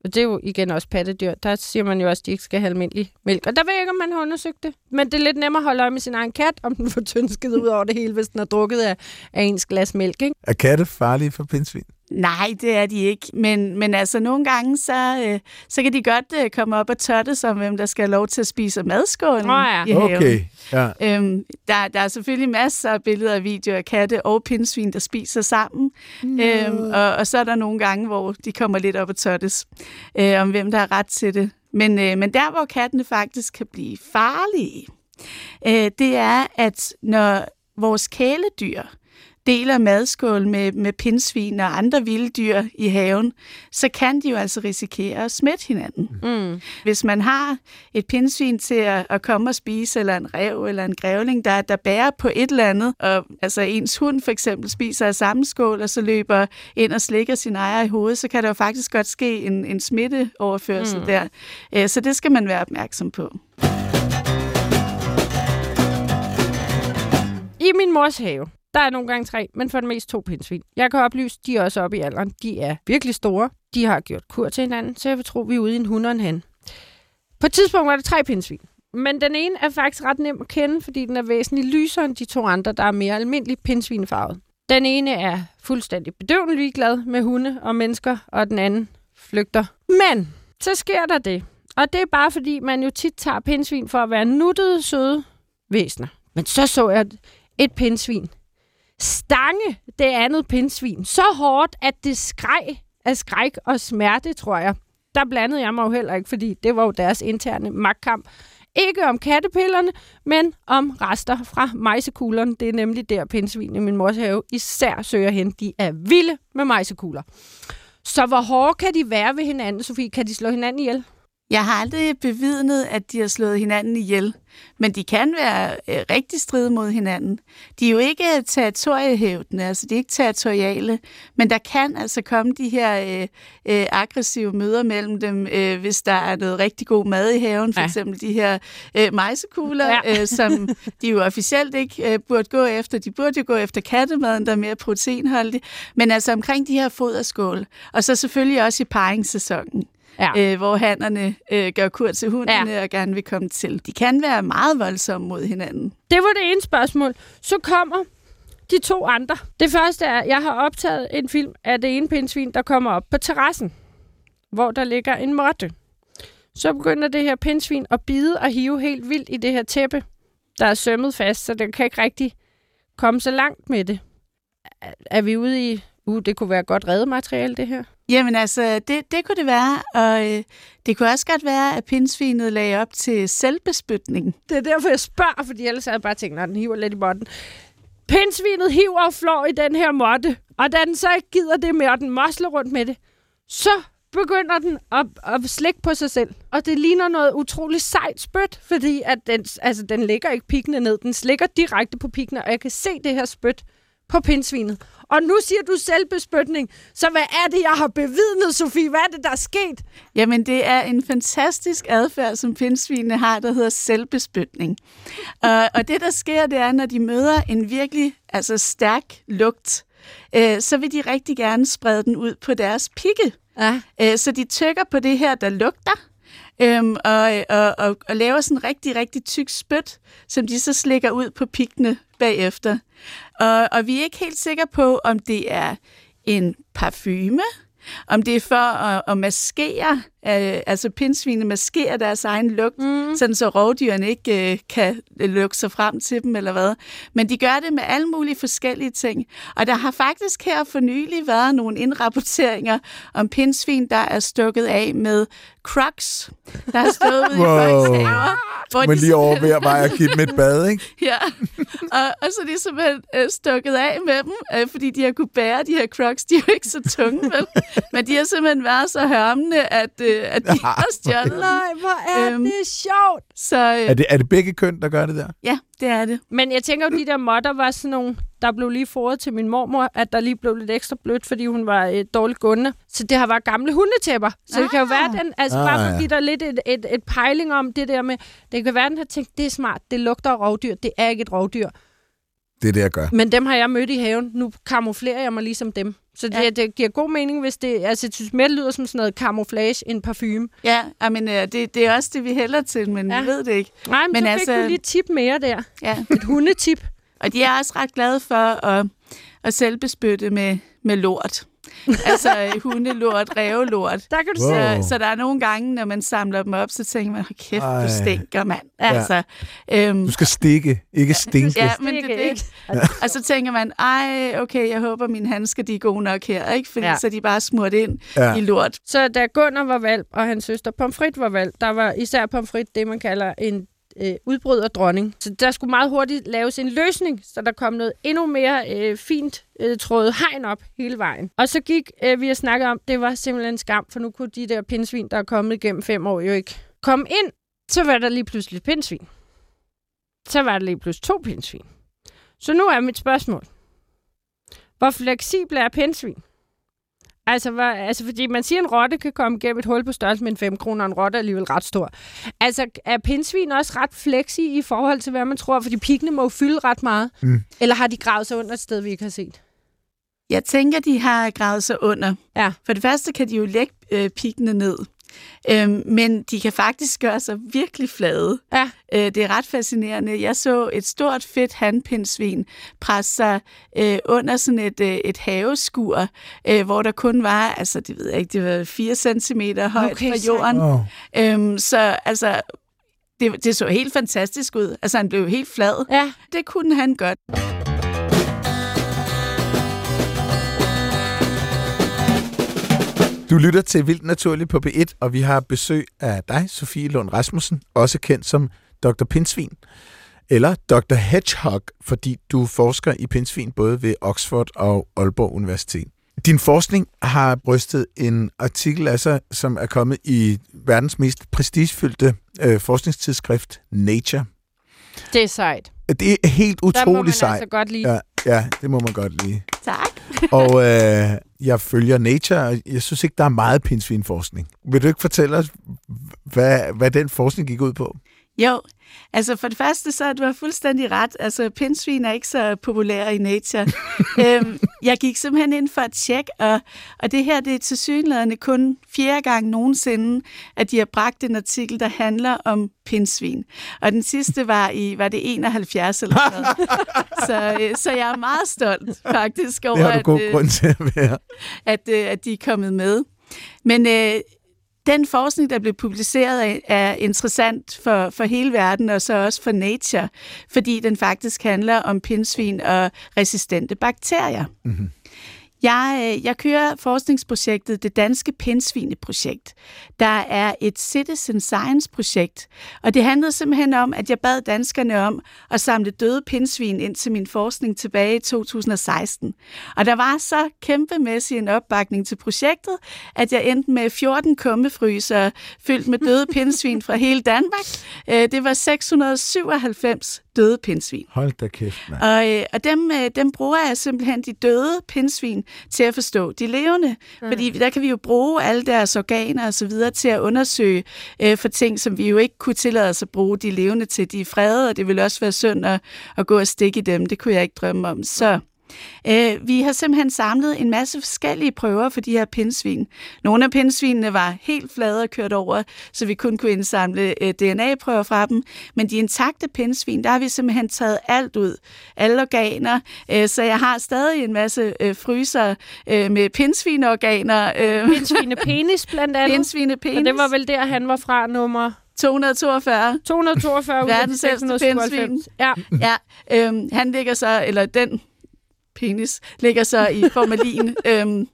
Og det er jo igen også pattedyr. Der siger man jo også, at de ikke skal have almindelig mælk. Og der ved jeg ikke, om man har undersøgt det. Men det er lidt nemmere at holde øje med sin egen kat, om den får tyndskid ud over det hele, hvis den har drukket af, af ens glas mælk. Ikke? Er katte farlige for pindsvin? Nej, det er de ikke. Men, men altså, nogle gange, så, øh, så kan de godt øh, komme op og totte som hvem der skal have lov til at spise madskålen Nå ja. i haven. Okay, ja. Øhm, der, der er selvfølgelig masser af billeder og videoer af katte og pindsvin, der spiser sammen. No. Øhm, og, og så er der nogle gange, hvor de kommer lidt op og tottes, øh, om hvem der har ret til det. Men, øh, men der, hvor kattene faktisk kan blive farlige, øh, det er, at når vores kæledyr deler madskål med, med pindsvin og andre vilde dyr i haven, så kan de jo altså risikere at smitte hinanden. Mm. Hvis man har et pindsvin til at, at komme og spise, eller en rev eller en grævling, der, der bærer på et eller andet, og altså ens hund for eksempel spiser af samme skål, og så løber ind og slikker sin ejer i hovedet, så kan der jo faktisk godt ske en, en smitteoverførsel mm. der. Øh, Så det skal man være opmærksom på. I min mors have, der er nogle gange tre, men for det mest to pindsvin. Jeg kan oplyse, de er også oppe i alderen. De er virkelig store. De har gjort kur til hinanden, så jeg vil tro, vi er ude i en hund og en. På et tidspunkt var der tre pindsvin. Men den ene er faktisk ret nem at kende, fordi den er væsentligt lysere end de to andre, der er mere almindeligt pindsvinfarvet. Den ene er fuldstændig bedøvende ligeglad med hunde og mennesker, og den anden flygter. Men så sker der det. Og det er bare fordi, man jo tit tager pindsvin for at være nuttede, søde væsener. Men så så jeg et pindsvin stange det andet pindsvin så hårdt, at det skreg af skræk og smerte, tror jeg. Der blandede jeg mig jo heller ikke, fordi det var jo deres interne magtkamp. Ikke om kattepillerne, men om rester fra majsekuglerne. Det er nemlig der pindsvin i min mors have især søger hen. De er vilde med majsekugler. Så hvor hårde kan de være ved hinanden, Sofie? Kan de slå hinanden ihjel? Jeg har aldrig bevidnet, at de har slået hinanden ihjel, men de kan være øh, rigtig stride mod hinanden. De er jo ikke territoriehævdende, altså de er ikke territoriale, men der kan altså komme de her øh, øh, aggressive møder mellem dem, øh, hvis der er noget rigtig god mad i haven, for Ja. eksempel de her øh, majsekugler, ja. øh, som de jo officielt ikke øh, burde gå efter. De burde jo gå efter kattemaden, der er mere proteinholdig, men altså omkring de her foderskål, og så selvfølgelig også i paringssæsonen Ja. øh, hvor hannerne øh, gør kur til hundene ja. og gerne vil komme til. De kan være meget voldsomme mod hinanden. Det var det ene spørgsmål. Så kommer de to andre. Det første er, at jeg har optaget en film af det ene pindsvin, der kommer op på terrassen, hvor der ligger en måtte. Så begynder det her pindsvin at bide og hive helt vildt i det her tæppe, der er sømmet fast, så den kan ikke rigtig komme så langt med det. Er- Er vi ude i... Uh, det kunne være godt redemateriale, det her. Jamen altså, det, det kunne det være, og øh, det kunne også godt være, at pindsvinet lagde op til selvbespytning. Det er derfor, jeg spørger, fordi ellers havde jeg bare tænkt, at den hiver lidt i måtten. Pindsvinet hiver og flår i den her måtte, og da den så ikke gider det mere, og den mosler rundt med det, så begynder den at, at slikke på sig selv. Og det ligner noget utroligt sejt spyt, fordi at den, altså, den lægger ikke pikkene ned. Den slikker direkte på pikkene, og jeg kan se det her spyt på pindsvinet. Og nu siger du selvbespytning, så hvad er det, jeg har bevidnet, Sofie? Hvad er det, der er sket? Jamen, det er en fantastisk adfærd, som pindsvinene har, der hedder selvbespytning. og, og det, der sker, det er, når de møder en virkelig altså stærk lugt, øh, så vil de rigtig gerne sprede den ud på deres pigge. Ja. Øh, så de tykker på det her, der lugter, øhm, og, og, og, og laver sådan en rigtig, rigtig tyk spyt, som de så slikker ud på pikkene bagefter. Og, og vi er ikke helt sikre på, om det er en parfume, om det er for at, at maskere, øh, altså pindsvine maskerer deres egen lugt, mm. sådan så rovdyrene ikke øh, kan lukke sig frem til dem, eller hvad. Men de gør det med alle mulige forskellige ting. Og der har faktisk her for nylig været nogle indrapporteringer om pindsvin, der er stukket af med crocs, der har stået ude i Wow. folks haver. Hvor Men lige over ved at give dem et bad, ikke? Ja, og, og så er de simpelthen øh, stukket af med dem, øh, fordi de har kunne bære de her crocs. De er jo ikke så tunge, vel? Men de har simpelthen været så hørmende, at, øh, at de har stjålet. Nej, hvor er Øhm. det sjovt. Så Er øh, det, er det begge køn, der gør det der? ja, det er det. Men jeg tænker jo, de der modder var sådan nogle, der blev lige foret til min mormor, at der lige blev lidt ekstra blødt, fordi hun var øh, dårligt gående. Så det har været gamle hundetæpper. Så ah. det kan jo være, den, altså Ah, bare for at give dig lidt et, et, et pejling om det der med, det kan være, den har tænkt, det er smart, det lugter af rovdyr, det er ikke et rovdyr. Det er det, jeg gør. Men dem har jeg mødt i haven, nu kamuflerer jeg mig ligesom dem. Så det, Ja. det giver god mening, hvis det, altså jeg synes mere, det lyder som sådan noget camouflage end parfume. Ja, men øh, det, det er også det, vi hælder til, men ja. Vi ved det ikke. Nej, men, Men så fik altså- du lige et tip mere der. Ja. Et hundetip. Og de er også ret glade for at, at selvbespytte med, med lort. altså øh, hundelort, rævelort. Der kan du Wow. wow. Så, så der er nogle gange, når man samler dem op, så tænker man, "Hold kæft, Ej. du stinker, mand. Altså, øhm, Du skal stikke, ikke stinke. ja, Ja. men det, det, ikke? og så tænker man, ej, okay, jeg håber, mine handsker de er gode nok her, ikke? Fordi Ja. ja. så de bare smurt ind Ja. ja. i lort. Så da Gunnar var valgt, og hans søster Pomfrit var valgt, der var især Pomfrit det, man kalder en øh, udbryder dronning. Så der skulle meget hurtigt laves en løsning, så der kom noget endnu mere øh, fint øh, trådet hegn op hele vejen. Og så gik øh, vi og snakkede om, det var simpelthen en skam, for nu kunne de der pindsvin, der er kommet igennem fem år, jo ikke komme ind. Så var der lige pludselig et pindsvin. Så var der lige pludselig to pindsvin. Så nu er mit spørgsmål. Hvor fleksible er pindsvin? Altså, hvor, altså, fordi man siger, at en rotte kan komme gennem et hul på størrelse med en 5 kroner, og en rotte er alligevel ret stor. Altså, er pindsvin også ret flexi i forhold til, hvad man tror? Fordi pikkene må jo fylde ret meget. Mm. Eller har de gravet sig under et sted, vi ikke har set? Jeg tænker, de har gravet sig under. Ja. For det første kan de jo lægge øh, pikkene ned. Øhm, men de kan faktisk gøre sig virkelig flade. Ja. Øh, det er ret fascinerende. Jeg så et stort, fedt handpindsvin presse sig øh, under sådan et, øh, et haveskur, øh, hvor der kun var, altså det ved jeg ikke, det var 4 cm højt Okay, fra jorden. Oh. Øhm, så altså, det, det så helt fantastisk ud. Altså han blev helt flad. Ja. Det kunne han godt. Du lytter til Vildt Naturligt på B1, og vi har besøg af dig, Sofie Lund Rasmussen, også kendt som Dr. Pinsvin, eller Dr. Hedgehog, fordi du forsker i pindsvin både ved Oxford og Aalborg Universitet. Din forskning har brystet en artikel af sig, som er kommet i verdens mest prestigefyldte øh, forskningstidsskrift, Nature. Det er sejt. Det er helt Der må man utroligt sejt. altså godt lide. Ja, ja, det må man godt lide. Tak. Og øh, jeg følger Nature, og jeg synes ikke, der er meget pindsvinforskning. Vil du ikke fortælle os, hvad, hvad den forskning gik ud på? Jo, altså for det første, så du har fuldstændig ret. Altså, pindsvin er ikke så populære i nature. øhm, jeg gik simpelthen ind for at tjekke, og, og det her, det er til synligheden kun fjerde gang nogensinde, at de har bragt en artikel, der handler om pindsvin. Og den sidste var i, var det 71 eller noget. så, øh, så jeg er meget stolt faktisk over, Det har du at, god øh, grund til at være. at, øh, at de er kommet med. Men øh, den forskning, der blev publiceret, er- interessant for, for hele verden, og så også for Nature, fordi den faktisk handler om pindsvin og resistente bakterier. Mm-hmm. Jeg, øh, jeg kører forskningsprojektet Det Danske Pindsvineprojekt, der er et citizen science-projekt, og det handlede simpelthen om, at jeg bad danskerne om at samle døde pindsvin ind til min forskning tilbage i 2016. Og der var så kæmpemæssig en opbakning til projektet, at jeg endte med 14 kummefryser fyldt med døde pindsvin fra hele Danmark. Øh, Det var 697 døde pindsvin. Hold da kæft, mand. Og, øh, og dem, øh, dem bruger jeg simpelthen de døde pindsvin til at forstå de levende. Mm. Fordi der kan vi jo bruge alle deres organer og så videre til at undersøge øh, for ting, som vi jo ikke kunne tillade os at bruge de levende til. De er frede, og det ville også være synd at, at gå og stikke i dem. Det kunne jeg ikke drømme om. Så øh, vi har simpelthen samlet en masse forskellige prøver for de her pindsvin. Nogle af pindsvinene var helt flade og kørt over, så vi kun kunne indsamle øh, DNA-prøver fra dem. Men de intakte pindsvin, der har vi simpelthen taget alt ud. Alle organer. Øh, så jeg har stadig en masse øh, fryser øh, med pindsvinorganer. Øh, Pindsvine penis, blandt andet. pindsvinepenis. Og det var vel der, han var fra nummer 242. 242 ud af de Verdens ældste 697. Ja. Ja, øhm, han ligger så, eller den penis, ligger så i formalin. øhm,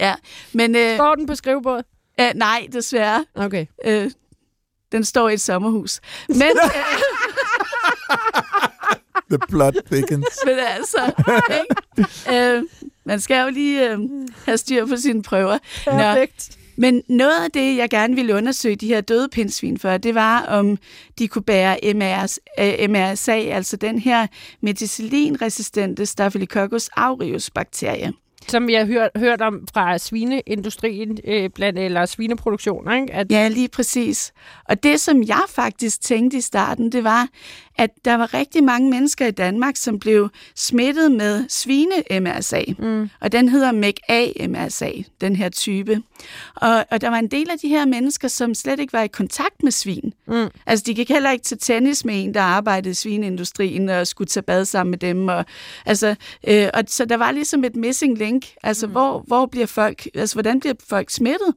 ja, men øh, Går den på skrivebordet? øh, nej, desværre. Okay. Øh, den står i et sommerhus. Men, øh, The blood thickens. men altså, ikke? Øh, man skal jo lige øh, have styr på sine prøver. Nå, Perfekt. Men noget af det, jeg gerne ville undersøge de her døde pindsvin for, det var, om de kunne bære MRS, øh, MRSA, altså den her meticillin-resistente Staphylococcus aureus bakterie. Som vi har hørt, hørt om fra svineindustrien, øh, blandt, eller svineproduktion, ikke? At, Ja, lige præcis. Og det, som jeg faktisk tænkte i starten, det var, at der var rigtig mange mennesker i Danmark, som blev smittet med svine-MRSA. mm, Og den hedder MEC-A-MRSA, den her type. Og, og der var en del af de her mennesker, som slet ikke var i kontakt med svin. mm. Altså, de gik heller ikke til tennis med en, der arbejdede i svineindustrien og skulle tage bad sammen med dem. Og, altså, øh, og, så der var ligesom et missing link link. Altså, mm. hvor, hvor bliver folk, altså, hvordan bliver folk smittet?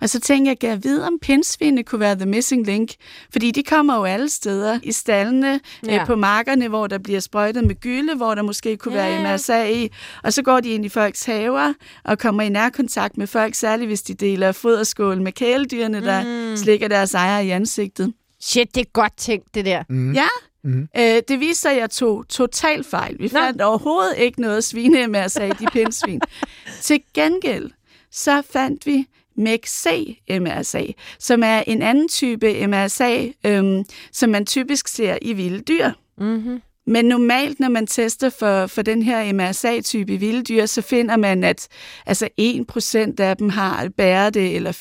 Og så tænkte jeg, kan jeg vide, om pindsvinde kunne være the missing link? Fordi de kommer jo alle steder. I stallene, ja. øh, på markerne, hvor der bliver sprøjtet med gylde, hvor der måske kunne ja, være MRSA i. Og så går de ind i folks haver og kommer i nærkontakt med folk, særligt hvis de deler foderskål med kæledyrene, der mm. slikker deres ejer i ansigtet. Shit, det er godt tænkt, det der. Mm. Ja, Mm. Øh, det viste sig, at jeg tog totalt fejl. Vi fandt Nå. overhovedet ikke noget svine med at sige de pindsvin. Til gengæld, så fandt vi MEC-MRSA, som er en anden type MRSA, øhm, som man typisk ser i vilde dyr. Mm-hmm. Men normalt, når man tester for, for den her MRSA-type vilde dyr, så finder man, at altså 1% af dem har bæret det, eller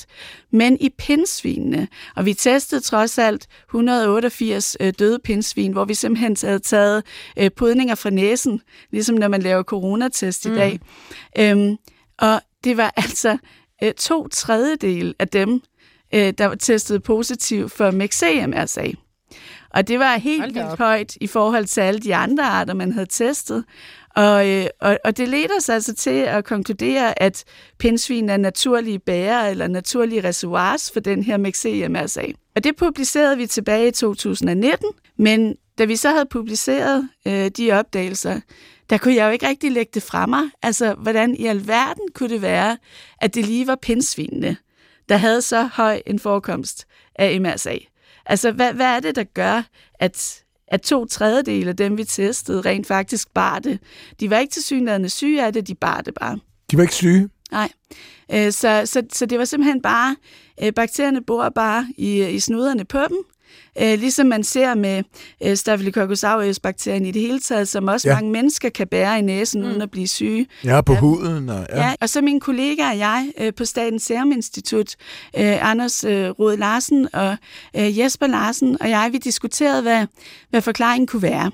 4%. Men i pindsvinene, og vi testede trods alt 188 øh, døde pindsvin, hvor vi simpelthen havde taget øh, pudninger fra næsen, ligesom når man laver coronatest mm. i dag. Øhm, og det var altså øh, to tredjedel af dem, øh, der var testet positiv for MXA-MRSA. Og det var helt vildt højt i forhold til alle de andre arter, man havde testet. Og, øh, og, og det leder sig altså til at konkludere, at pindsvin er naturlige bærer eller naturlige reservoirs for den her MXE-MRSA. Og det publicerede vi tilbage i 2019, men da vi så havde publiceret øh, de opdagelser, der kunne jeg jo ikke rigtig lægge det fra mig. Altså, hvordan i alverden kunne det være, at det lige var pindsvinene, der havde så høj en forekomst af MRSA? Altså, hvad, hvad er det, der gør, at, at to tredjedele af dem, vi testede, rent faktisk bar det? De var ikke til synligheden syge af det, de bar det bare. De var ikke syge? Nej. Øh, så, så, så det var simpelthen bare, øh, bakterierne bor bare i, i snuderne på dem, Øh, ligesom man ser med øh, Staphylococcus aureus-bakterien i det hele taget, som også ja. mange mennesker kan bære i næsen mm. uden at blive syge. Ja, på ja. huden. Og, ja. ja, og så min kollega og jeg øh, på Statens Serum Institut, øh, Anders øh, Rode Larsen og øh, Jesper Larsen og jeg, vi diskuterede, hvad, hvad forklaringen kunne være.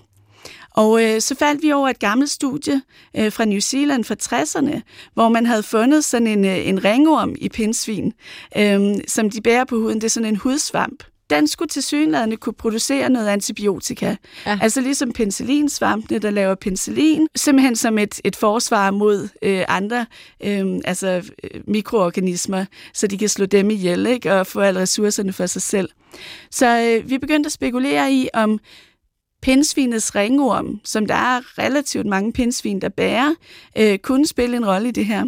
Og øh, så faldt vi over et gammelt studie øh, fra New Zealand fra 60'erne, hvor man havde fundet sådan en, øh, en ringorm i pindsvin, øh, som de bærer på huden. Det er sådan en hudsvamp den skulle til synligheden kunne producere noget antibiotika. Ja. Altså ligesom penicillinsvampene, der laver penicillin, simpelthen som et, et forsvar mod øh, andre øh, altså, øh, mikroorganismer, så de kan slå dem ihjel ikke? og få alle ressourcerne for sig selv. Så øh, vi begyndte at spekulere i, om pindsvinets ringorm, som der er relativt mange pindsvin, der bærer, øh, kunne spille en rolle i det her.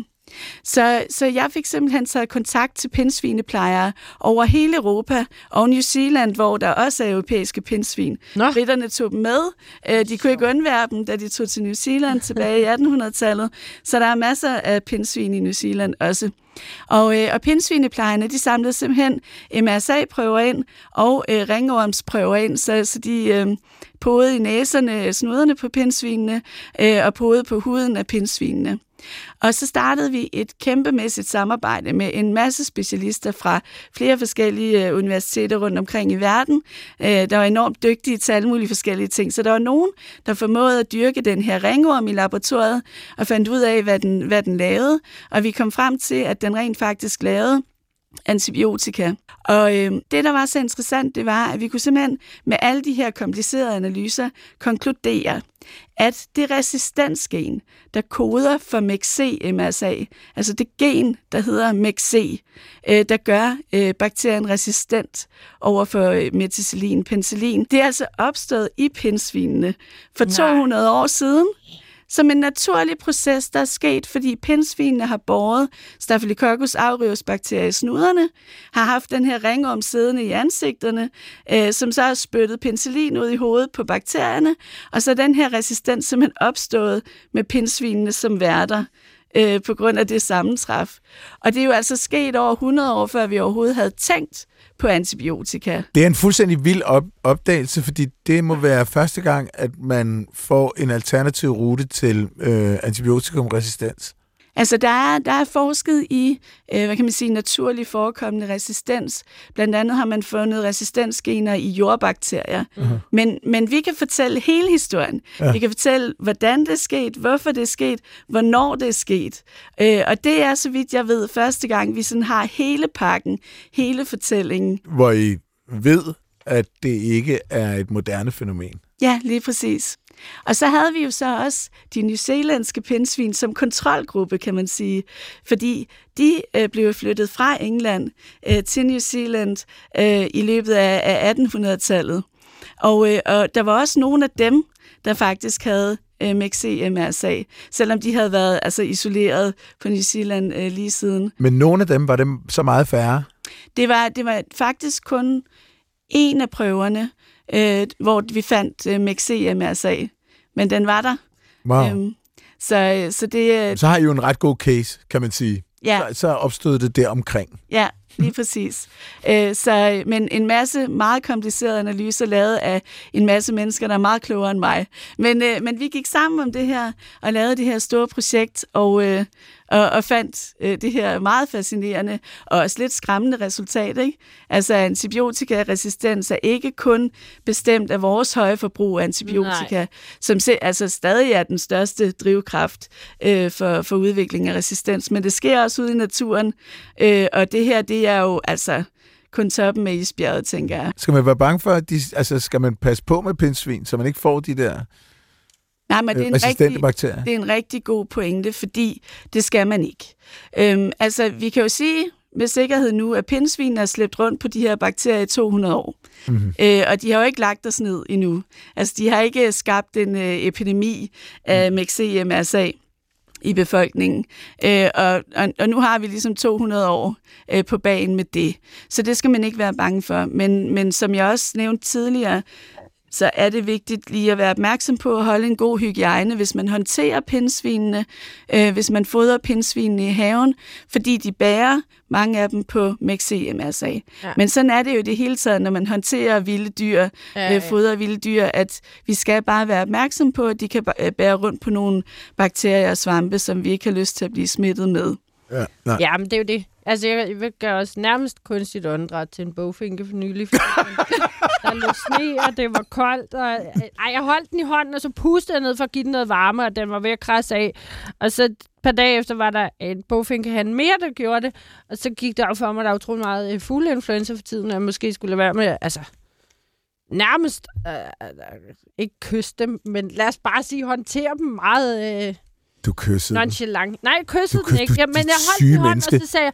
Så, så jeg fik simpelthen taget kontakt til pindsvineplejere over hele Europa og New Zealand, hvor der også er europæiske pindsvin. Nå. Britterne tog dem med. Øh, de kunne ikke undvære dem, da de tog til New Zealand tilbage i 1800-tallet. Så der er masser af pindsvin i New Zealand også. Og, øh, og pindsvineplejerne, de samlede simpelthen MRSA-prøver ind og øh, ringormsprøver ind, så, så de øh, podet i næserne, snuderne på pindsvinene øh, og podet på huden af pindsvinene. Og så startede vi et kæmpemæssigt samarbejde med en masse specialister fra flere forskellige øh, universiteter rundt omkring i verden, øh, der var enormt dygtige til alle mulige forskellige ting. Så der var nogen, der formåede at dyrke den her ringorm i laboratoriet og fandt ud af, hvad den, hvad den lavede. Og vi kom frem til, at den rent faktisk lavede antibiotika. Og øh, det, der var så interessant, det var, at vi kunne simpelthen med alle de her komplicerede analyser konkludere, at det resistensgen, der koder for MEC-MRSA, altså det gen, der hedder MEC, øh, der gør øh, bakterien resistent over for øh, meticillin, penicillin, det er altså opstået i pindsvinene for Nej. 200 år siden som en naturlig proces, der er sket, fordi pindsvinene har båret Staphylococcus aureus bakterier i snuderne, har haft den her ringorm siddende i ansigterne, øh, som så har spyttet penicillin ud i hovedet på bakterierne, og så den her resistens simpelthen opstået med pindsvinene som værter øh, på grund af det sammentræf. Og det er jo altså sket over 100 år, før vi overhovedet havde tænkt på antibiotika. Det er en fuldstændig vild op- opdagelse, fordi det må være første gang, at man får en alternativ rute til øh, antibiotikumresistens. Altså, der er, der er forsket i, øh, hvad kan man sige, naturlig forekommende resistens. Blandt andet har man fundet resistensgener i jordbakterier. Uh-huh. Men, men vi kan fortælle hele historien. Ja. Vi kan fortælle, hvordan det er sket, hvorfor det er sket, hvornår det er sket. Øh, og det er, så vidt jeg ved, første gang, vi sådan har hele pakken, hele fortællingen. Hvor I ved, at det ikke er et moderne fænomen. Ja, lige præcis. Og så havde vi jo så også de newzealandske pindsvin som kontrolgruppe, kan man sige, fordi de øh, blev flyttet fra England øh, til New Zealand øh, i løbet af, af 1800-tallet. Og, øh, og der var også nogle af dem, der faktisk havde øh, MXC-MRSA, selvom de havde været altså, isoleret på New Zealand øh, lige siden. Men nogle af dem var dem så meget færre. Det var, det var faktisk kun en af prøverne, øh, hvor vi fandt øh, MXC-MRSA, men den var der. Wow. Øhm, så, så det... øh, Så har I jo en ret god case, kan man sige. Ja. Så, så opstod det der omkring. Ja, lige præcis. Øh, så, men en masse meget komplicerede analyser lavet af en masse mennesker, der er meget klogere end mig. Men, øh, men vi gik sammen om det her og lavede det her store projekt og, øh, og, og fandt øh, det her meget fascinerende og også lidt skræmmende resultat. Ikke? Altså antibiotikaresistens er ikke kun bestemt af vores høje forbrug af antibiotika, Nej. som se, altså stadig er den største drivkraft øh, for, for udvikling af resistens, men det sker også ude i naturen, øh, og det her, det er jo altså kun toppen af isbjerget, tænker jeg. Skal man være bange for, at de, altså skal man passe på med pindsvin, så man ikke får de der Nej, men det er, en rigtig, bakterier? det er en rigtig god pointe, fordi det skal man ikke. Øhm, altså, vi kan jo sige med sikkerhed nu, at pindsvin er slæbt rundt på de her bakterier i 200 år. Mm-hmm. Øh, og de har jo ikke lagt os ned endnu. Altså, de har ikke skabt en øh, epidemi af MXC-MRSA i befolkningen. Øh, og, og, og nu har vi ligesom 200 år øh, på banen med det. Så det skal man ikke være bange for. Men, men som jeg også nævnte tidligere, så er det vigtigt lige at være opmærksom på at holde en god hygiejne, hvis man håndterer pindsvinene, øh, hvis man fodrer pindsvinene i haven, fordi de bærer mange af dem på MXC-MRSA. Ja. Men sådan er det jo det hele taget, når man håndterer vilde dyr, Ja, ja, ja. øh, fodrer vilde dyr, at vi skal bare være opmærksom på, at de kan øh, bære rundt på nogle bakterier og svampe, som vi ikke har lyst til at blive smittet med. Ja, nej. Ja, men det er jo det. Altså, jeg, vil gøre os nærmest kunstigt åndedræt til en bogfinke for nylig. der lå sne, og det var koldt. Og, ej, jeg holdt den i hånden, og så pustede jeg ned for at give den noget varme, og den var ved at krasse af. Og så et par dage efter var der en bogfinkehan mere, der gjorde det. Og så gik der op for mig, der er utrolig meget øh, fugleinfluenza for tiden, og jeg måske skulle lade være med, altså nærmest, øh, øh, ikke kysse dem, men lad os bare sige, håndtere dem meget øh, Du kyssede den. nonchalant. Nej, jeg kyssede Du den ikke, du- ja, men jeg holdt syge den menneske. og så sagde jeg,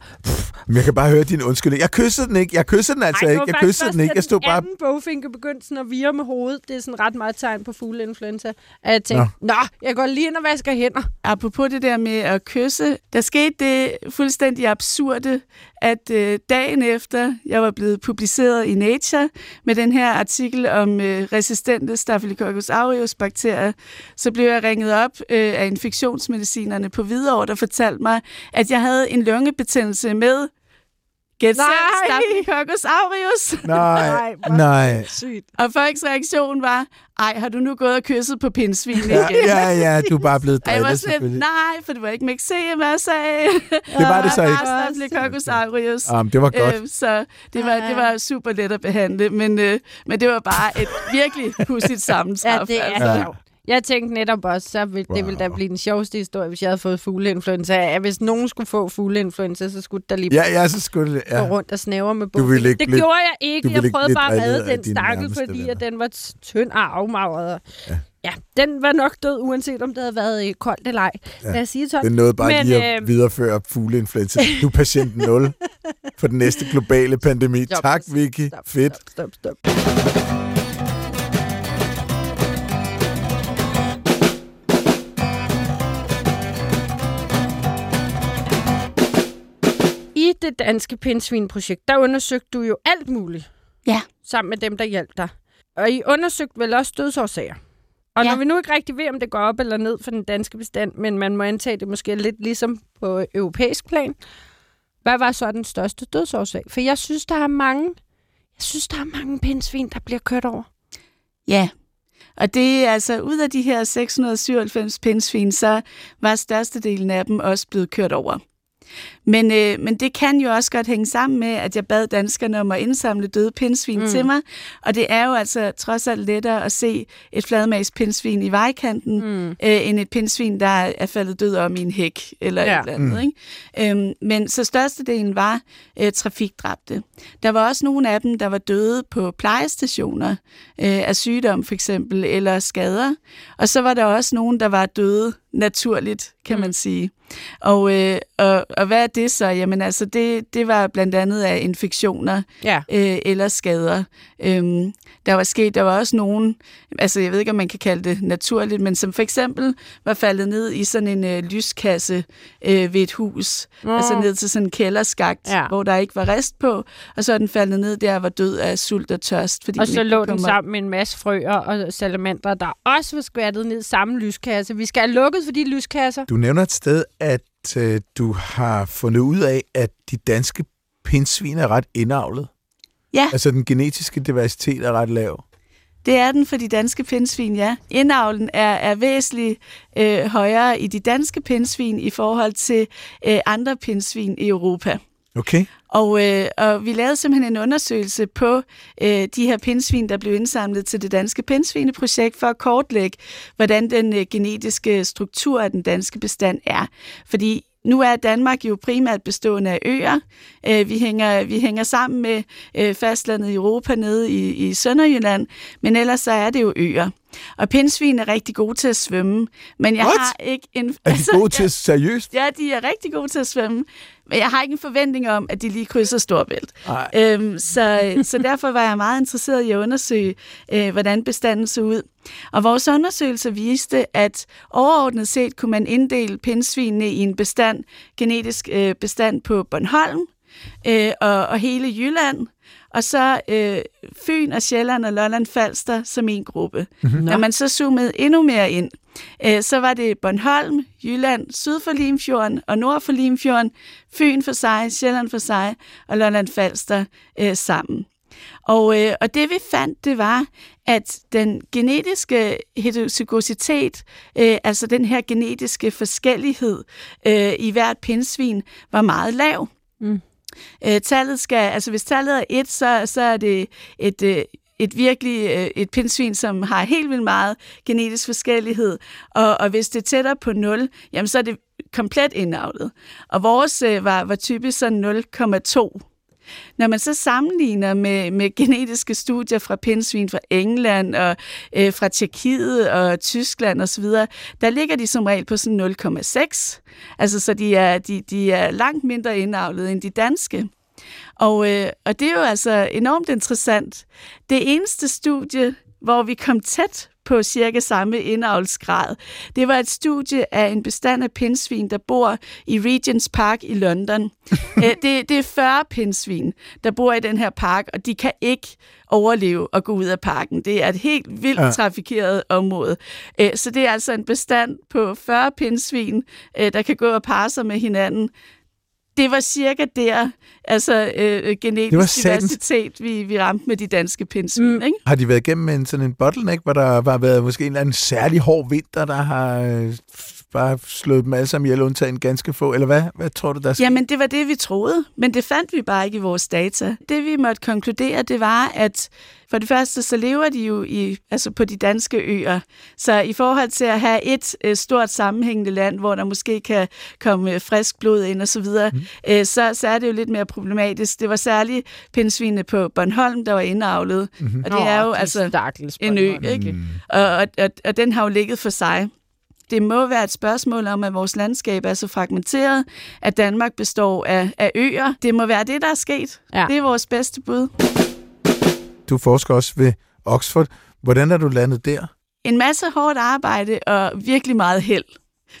Men jeg kan bare høre din undskyldning. Jeg kyssede den ikke. Jeg kyssede den altså Ej, ikke. Jeg kyssede den ikke. Jeg stod den bare... anden bogfinke begyndte sådan at vire med hovedet. Det er sådan ret meget tegn på fugleinfluenza. At jeg tænkte, Nå. Nå, jeg går lige ind og vasker hænder. Apropos det der med at kysse, der skete det fuldstændig absurde, at øh, dagen efter jeg var blevet publiceret i Nature med den her artikel om øh, resistente Staphylococcus aureus bakterier, så blev jeg ringet op øh, af infektionsmedicinerne på Hvidovre, der fortalte mig, at jeg havde en lungebetændelse med Gæt selv, Nej! Staphylococcus aureus. Nej, nej. Sygt. Og folks reaktion var, ej, har du nu gået og kysset på pindsvin igen? Ja, ja, ja, du er bare blevet Og jeg var drillet, sådan, nej, for det var ikke MXC-MRSA. Det var det så ikke. Staphylococcus aureus. Um, det var godt. Øh, så det var, det var super let at behandle, men, øh, men det var bare et virkelig pudsigt sammenskrab. Ja, det er altså. ja. sjovt. Jeg tænkte netop også, så ville, det ville da Wow. blive den sjoveste historie, hvis jeg havde fået fugleinfluenza. At hvis nogen skulle få fugleinfluenza, så skulle der lige Ja, ja, så skulle det... gå Ja. rundt og snævre med ikke Det blive- gjorde jeg ikke. Jeg prøvede bare at redde den stakkel, fordi venner. at den var tynd og afmagret. Ja. ja, den var nok død, uanset om det havde været øh, koldt eller ej. Ja. Lad os sige det sådan. Den nåede bare Men, lige at øh, videreføre fugleinfluenza. Du er patient 0 for den næste globale pandemi. Stop, Tak, Vicky. Stop, Fedt. Stop, stop, stop. Det danske pindsvinprojekt, der undersøgte du jo alt muligt. Ja. Sammen med dem, der hjalp dig. Og I undersøgte vel også dødsårsager. Og Ja. når vi nu ikke rigtig ved, om det går op eller ned for den danske bestand, men man må antage det måske lidt ligesom på europæisk plan, hvad var så den største dødsårsag? For jeg synes, der er mange, jeg synes, der er mange pindsvin, der bliver kørt over. Ja, og det er altså ud af de her 697 pindsvin, så var størstedelen af dem også blevet kørt over. Men, øh, men det kan jo også godt hænge sammen med, at jeg bad danskerne om at indsamle døde pindsvin mm. til mig. Og det er jo altså trods alt lettere at se et fladmags pindsvin i vejkanten, mm. øh, end et pindsvin, der er faldet død om i en hæk eller ja. et eller andet. Mm. Ikke? Øhm, men så størstedelen var øh, trafikdræbte. Der var også nogle af dem, der var døde på plejestationer øh, af sygdom for eksempel, eller skader. Og så var der også nogen, der var døde naturligt, kan mm. man sige. Og, øh, og, og hvad er det så? Jamen altså, det, det var blandt andet af infektioner ja. øh, eller skader. Øhm, der var sket, der var også nogen, altså jeg ved ikke, om man kan kalde det naturligt, men som for eksempel var faldet ned i sådan en øh, lyskasse øh, ved et hus. Oh. Altså ned til sådan en kælderskagt, ja. hvor der ikke var rest på, og så er den faldet ned der, var død af sult og tørst. Fordi og så lå den sammen med en masse frøer og salamandre, der også var skvattet ned i samme lyskasse. Vi skal have lukket for de lyskasser. Du nævner et sted, at øh, du har fundet ud af, at de danske pindsvin er ret indavlet. Ja. Altså den genetiske diversitet er ret lav. Det er den for de danske pindsvin, ja. Indavlen er, er væsentligt øh, højere i de danske pindsvin i forhold til øh, andre pindsvin i Europa. Okay. Og, øh, og vi lavede simpelthen en undersøgelse på øh, de her pindsvin, der blev indsamlet til det danske pindsvineprojekt for at kortlægge, hvordan den øh, genetiske struktur af den danske bestand er. Fordi nu er Danmark jo primært bestående af øer. Øh, vi, hænger, vi hænger sammen med øh, fastlandet i Europa nede i, i Sønderjylland, men ellers så er det jo øer. Og pindsvin er rigtig gode til at svømme, men jeg What? har ikke en... Er de gode til seriøst? Ja, de er rigtig gode til at svømme, men jeg har ikke en forventning om, at de lige krydser Storbælt. Øhm, så, så derfor var jeg meget interesseret i at undersøge, øh, hvordan bestanden så ud. Og vores undersøgelse viste, at overordnet set kunne man inddele pindsvinene i en bestand, genetisk øh, bestand på Bornholm øh, og, og hele Jylland, og så øh, Fyn og Sjælland og Lolland Falster som en gruppe. Mm-hmm. Når man så zoomede endnu mere ind, øh, så var det Bornholm, Jylland, syd for Limfjorden og nord for Limfjorden, Fyn for sig, Sjælland for sig og Lolland Falster øh, sammen. Og, øh, og det vi fandt, det var, at den genetiske heterozygositet, øh, altså den her genetiske forskellighed øh, i hvert pindsvin, var meget lav. Mm. Øh, tallet skal, altså hvis tallet er et, så, så er det et, øh, et virkelig øh, et pindsvin, som har helt vildt meget genetisk forskellighed, og, og hvis det er tættere på 0, jamen så er det komplet indavlet. Og vores øh, var, var typisk sådan 0,2 når man så sammenligner med, med genetiske studier fra pindsvin fra England og øh, fra Tjekkiet og Tyskland osv., der ligger de som regel på sådan 0,6. Altså, så de er, de, de er langt mindre indavlet end de danske. Og, øh, og det er jo altså enormt interessant. Det eneste studie, hvor vi kom tæt på cirka samme indavlsgrad. Det var et studie af en bestand af pindsvin, der bor i Regents Park i London. Det, det er 40 pindsvin, der bor i den her park, og de kan ikke overleve og gå ud af parken. Det er et helt vildt ja. trafikeret område. Så det er altså en bestand på 40 pindsvin, øh, der kan gå og parre sig med hinanden det var cirka der, altså øh, genetisk diversitet, vi, vi ramte med de danske pindsvin. Mm. Ikke? Har de været igennem en sådan en bottleneck, hvor der har været måske en eller anden særlig hård vinter, der har øh, bare slået dem alle sammen ihjel, undtagen ganske få, eller hvad? Hvad tror du, der skal? Jamen, det var det, vi troede, men det fandt vi bare ikke i vores data. Det, vi måtte konkludere, det var, at for det første, så lever de jo i, altså på de danske øer. Så i forhold til at have et øh, stort sammenhængende land, hvor der måske kan komme øh, frisk blod ind osv., så, mm. øh, så, så er det jo lidt mere problematisk. Det var særligt pindsvinene på Bornholm, der var indavlet. Mm-hmm. Og det er jo altså en ø, ikke? Mm. Og, og, og, og den har jo ligget for sig det må være et spørgsmål om, at vores landskab er så fragmenteret, at Danmark består af, af øer. Det må være det, der er sket. Ja. Det er vores bedste bud. Du forsker også ved Oxford. Hvordan er du landet der? En masse hårdt arbejde og virkelig meget held,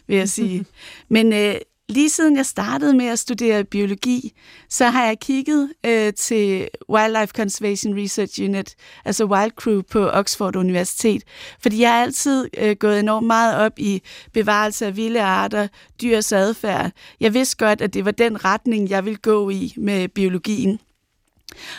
vil jeg sige. Men øh, Lige siden jeg startede med at studere biologi, så har jeg kigget øh, til Wildlife Conservation Research Unit, altså Wild Crew på Oxford Universitet, fordi jeg har altid øh, gået enormt meget op i bevarelse af vilde arter, dyrs adfærd. Jeg vidste godt, at det var den retning, jeg ville gå i med biologien.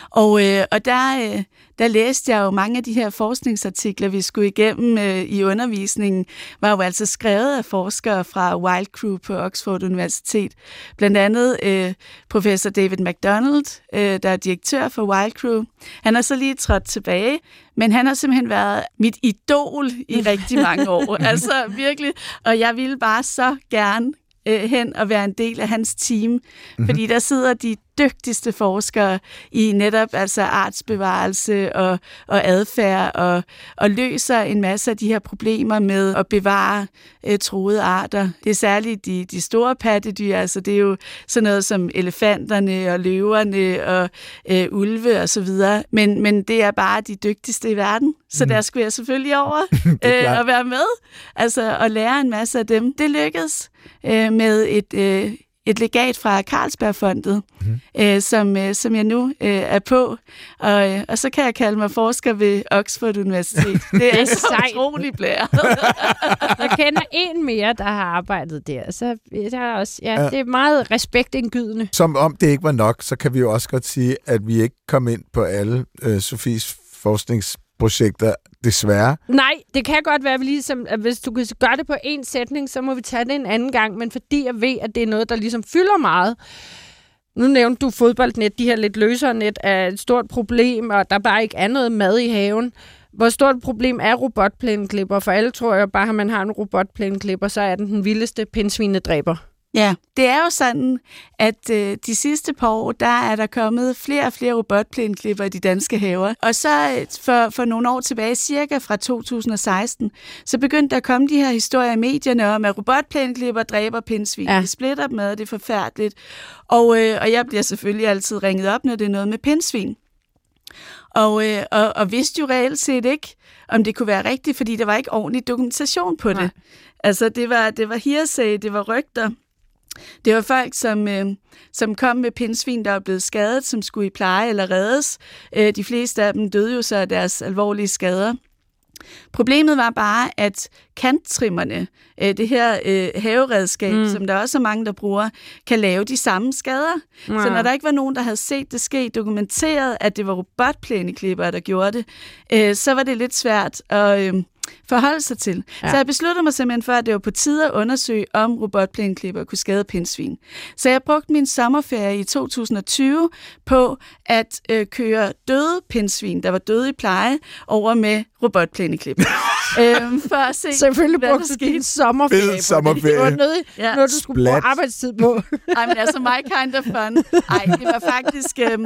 Og, øh, og der, øh, der læste jeg jo mange af de her forskningsartikler, vi skulle igennem øh, i undervisningen, var jo altså skrevet af forskere fra Wild Crew på Oxford Universitet. Blandt andet øh, professor David McDonald, øh, der er direktør for Wild Crew. Han er så lige trådt tilbage, men han har simpelthen været mit idol i rigtig mange år. altså virkelig. Og jeg ville bare så gerne øh, hen og være en del af hans team, mm-hmm. fordi der sidder de dygtigste forskere i netop altså artsbevarelse og, og adfærd og, og løser en masse af de her problemer med at bevare øh, troede arter. Det er særligt de, de store pattedyr, altså det er jo sådan noget som elefanterne og løverne og øh, ulve og så videre, men, men det er bare de dygtigste i verden, så mm. der skulle jeg selvfølgelig over øh, at være med, altså at lære en masse af dem. Det lykkedes øh, med et øh, et legat fra Carlsbergfondet, mm. øh, som, øh, som jeg nu øh, er på. Og, øh, og så kan jeg kalde mig forsker ved Oxford Universitet. Det er, det er så utroligt blære. jeg kender en mere, der har arbejdet der. Så der er også, ja, ja. det er meget respektindgydende. Som om det ikke var nok, så kan vi jo også godt sige, at vi ikke kom ind på alle øh, Sofies forsknings projekter, desværre. Nej, det kan godt være, at, vi ligesom, at hvis du kan gøre det på en sætning, så må vi tage det en anden gang, men fordi jeg ved, at det er noget, der ligesom fylder meget, nu nævnte du fodboldnet, de her lidt løsere net er et stort problem, og der bare ikke er noget mad i haven. Hvor stort et problem er robotplæneklipper? For alle tror jeg bare, at man har en robotplæneklipper, så er den den vildeste pindsvinedræber. Ja, det er jo sådan, at øh, de sidste par år, der er der kommet flere og flere robotplæneklipper i de danske haver. Og så øh, for, for nogle år tilbage, cirka fra 2016, så begyndte der at komme de her historier i medierne om, at robotplæneklipper dræber pindsvin. Ja. De splitter dem ad, det er forfærdeligt. Og, øh, og jeg bliver selvfølgelig altid ringet op, når det er noget med pindsvin. Og, øh, og, og vidste jo reelt set ikke, om det kunne være rigtigt, fordi der var ikke ordentlig dokumentation på det. Nej. Altså, det var, det var hearsay, det var rygter. Det var folk, som, øh, som kom med pindsvin, der var blevet skadet, som skulle i pleje eller reddes. Øh, de fleste af dem døde jo så af deres alvorlige skader. Problemet var bare, at kanttrimmerne, øh, det her øh, haveredskab, mm. som der også er mange, der bruger, kan lave de samme skader. Ja. Så når der ikke var nogen, der havde set det ske, dokumenteret, at det var robotplæneklipper, der gjorde det, øh, så var det lidt svært at, øh, forholde sig til. Ja. Så jeg besluttede mig simpelthen for, at det var på tide at undersøge, om robotplæneklipper kunne skade pindsvin. Så jeg brugte min sommerferie i 2020 på at øh, køre døde pindsvin, der var døde i pleje, over med robotplæneklipper. øhm, for at se, Selvfølgelig brugte du din sommerferie Fed sommerferie. Det var noget, ja. noget du skulle bruge arbejdstid på. Ej, men altså, my kind of fun. Ej, det var faktisk, øhm,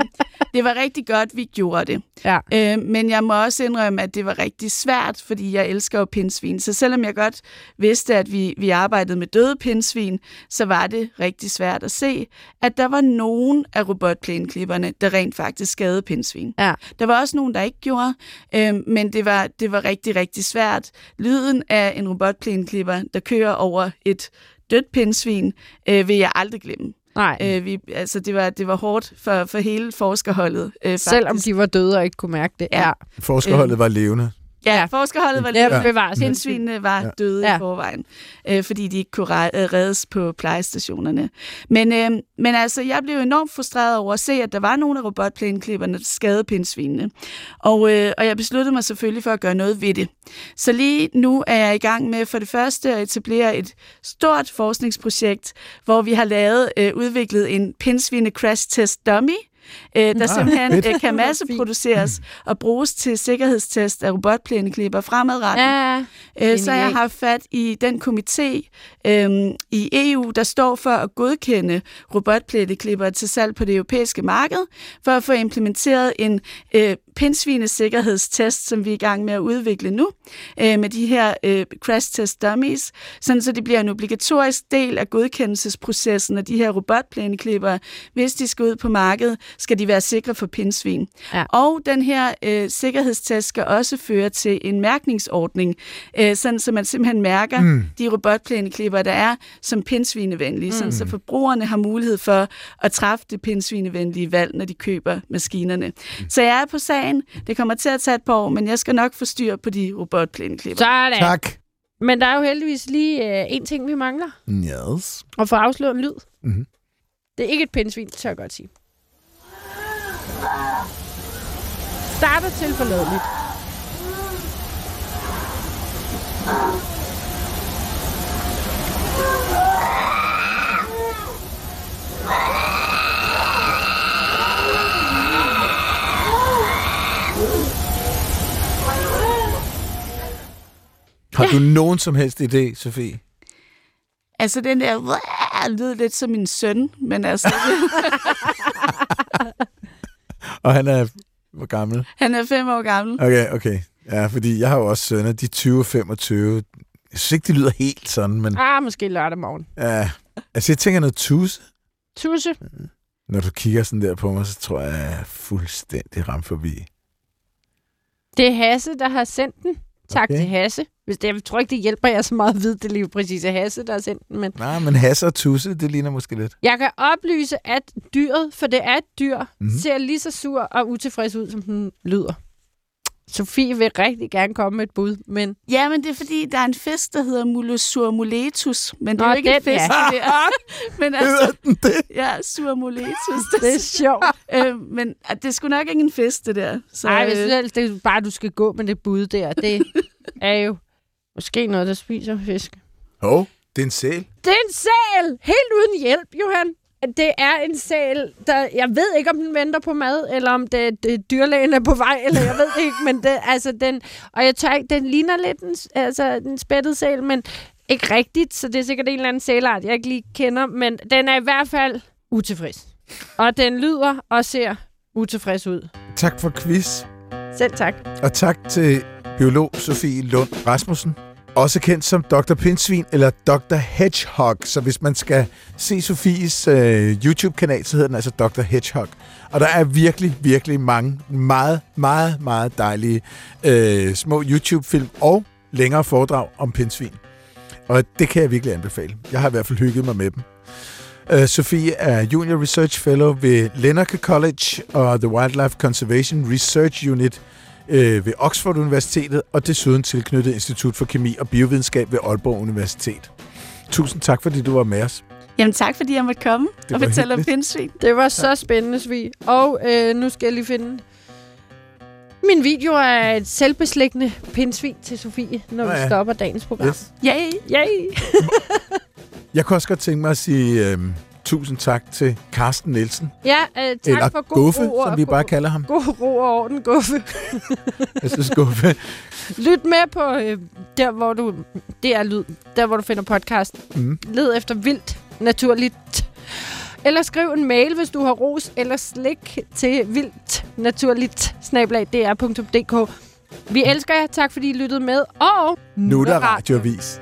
det var rigtig godt, vi gjorde det. Ja. Øhm, men jeg må også indrømme, at det var rigtig svært, fordi jeg elsker jo pindsvin. Så selvom jeg godt vidste, at vi, vi arbejdede med døde pindsvin, så var det rigtig svært at se, at der var nogen af robotplæneklipperne, der rent faktisk skadede pindsvin. Ja. Der var også nogen, der ikke gjorde, øhm, men det var, det var rigtig, rigtig svært. Lyden af en robotplæneklipper, der kører over et dødt pindsvin, øh, vil jeg aldrig glemme. Nej. Øh, vi, altså, det, var, det var hårdt for, for hele forskerholdet. Øh, Selvom de var døde og ikke kunne mærke det. Ja. Forskerholdet øh, var levende. Ja, forskerholdet var ja. bevares. Pindsvinene var ja. døde ja. i forvejen, øh, fordi de ikke kunne øh, reddes på plejestationerne. Men, øh, men altså, jeg blev enormt frustreret over at se, at der var nogle af robotplæneklipperne, der skadede pindsvinene. Og, øh, og jeg besluttede mig selvfølgelig for at gøre noget ved det. Så lige nu er jeg i gang med for det første at etablere et stort forskningsprojekt, hvor vi har lavet øh, udviklet en pindsvine crash test dummy, øh, der ah, simpelthen øh, kan masseproduceres og bruges til sikkerhedstest af robotplæneklipper fremadrettet. Ja, øh, så jeg har fat i den komité øh, i EU, der står for at godkende robotplæneklipper til salg på det europæiske marked, for at få implementeret en øh, pindsvinesikkerhedstest, som vi er i gang med at udvikle nu, øh, med de her øh, crash test dummies, sådan så det bliver en obligatorisk del af godkendelsesprocessen af de her robotplæneklipper. Hvis de skal ud på markedet, skal de være sikre for pindsvin. Ja. Og den her øh, sikkerhedstest skal også føre til en mærkningsordning, øh, sådan så man simpelthen mærker mm. de robotplæneklipper, der er som pindsvinevenlige, mm. sådan så forbrugerne har mulighed for at træffe det pindsvinevenlige valg, når de køber maskinerne. Mm. Så jeg er på sag dagen. Det kommer til at tage et par år, men jeg skal nok få styr på de robotplæneklipper. Sådan. Tak. Men der er jo heldigvis lige øh, en ting, vi mangler. Yes. Og få afsløret en lyd. Mm-hmm. Det er ikke et pindsvin, tør jeg godt sige. Starter til forladeligt. Har du nogen som helst idé, Sofie? Altså, den der lyder lidt som min søn, men altså, Og han er... Hvor gammel? han er fem år gammel. Okay, okay. Ja, fordi jeg har jo også sønner, de er 20 og 25. Jeg synes ikke, de lyder helt sådan, men... Ah, måske lørdag morgen. Ja, altså, jeg tænker noget tusse. Tusse. Når du kigger sådan der på mig, så tror jeg, jeg er fuldstændig ramt forbi. Det er Hasse, der har sendt den. Tak Okay. til Hasse. Hvis det, jeg tror ikke, det hjælper jer så meget at vide, det lige præcis er Hasse, der har sendt den. Men Nej, men Hasse og Tusse, det ligner måske lidt. jeg kan oplyse, at dyret, for det er et dyr, Mhm. mm-hmm. ser lige så sur og utilfreds ud, som den lyder. Sofie vil rigtig gerne komme med et bud, men Ja, men det er fordi, der er en fisk, der hedder Mulosurmuletus, men det er Nå, jo ikke en den, fisk, ja. det er. Men Hedder altså, den det? ja, surmuletus. det er sjovt. øh, men det er sgu nok ikke en fisk, det der. Så, Nej, øh, det er bare, du skal gå med det bud der. Det er jo måske noget, der spiser fisk. Hov, det er en sæl. Det er en sæl! Helt uden hjælp, Johan. Det er en sæl, der... Jeg ved ikke, om den venter på mad, eller om det, det dyrlægen er på vej, eller jeg ved ikke, men det, altså den... Og jeg tør ikke, den ligner lidt en, altså, en spættet sæl, men ikke rigtigt, så det er sikkert en eller anden sælart, jeg ikke lige kender, men den er i hvert fald utilfreds. Og den lyder og ser utilfreds ud. Tak for quiz. Selv tak. Og tak til biolog Sofie Lund Rasmussen. Også kendt som Dr. Pinsvin eller Dr. Hedgehog. Så hvis man skal se Sofies øh, YouTube-kanal, så hedder den altså Dr. Hedgehog. Og der er virkelig, virkelig mange meget, meget, meget dejlige øh, små YouTube-film og længere foredrag om pindsvin. Og det kan jeg virkelig anbefale. Jeg har i hvert fald hygget mig med dem. Uh, Sofie er Junior Research Fellow ved Lennox College og The Wildlife Conservation Research Unit øh, ved Oxford Universitetet, og desuden tilknyttet Institut for Kemi og Biovidenskab ved Aalborg Universitet. Tusind tak, fordi du var med os. Jamen tak, fordi jeg måtte komme Det og fortælle om pindsvin. Det var så spændende, Svig. Og øh, nu skal jeg lige finde... Min video er et selvbeslæggende pindsvin til Sofie, når Nå vi ja. stopper dagens program. Yes. Yay! Yay! Jeg kunne også godt tænke mig at sige øh, tusind tak til Carsten Nielsen, Ja, øh, tak eller for god Guffe, ro som vi bare kalder ham. God ro og orden, Guffe. Jeg synes, Guffe. Lyt med på øh, der, hvor du... Det er lyd. Der, hvor du finder podcast. Mm. Led efter vildt, naturligt. Eller skriv en mail, hvis du har ros eller slik til vildt naturligt snablag.dr.dk. Vi elsker jer. Tak fordi I lyttede med. Og Nu er der radioavis.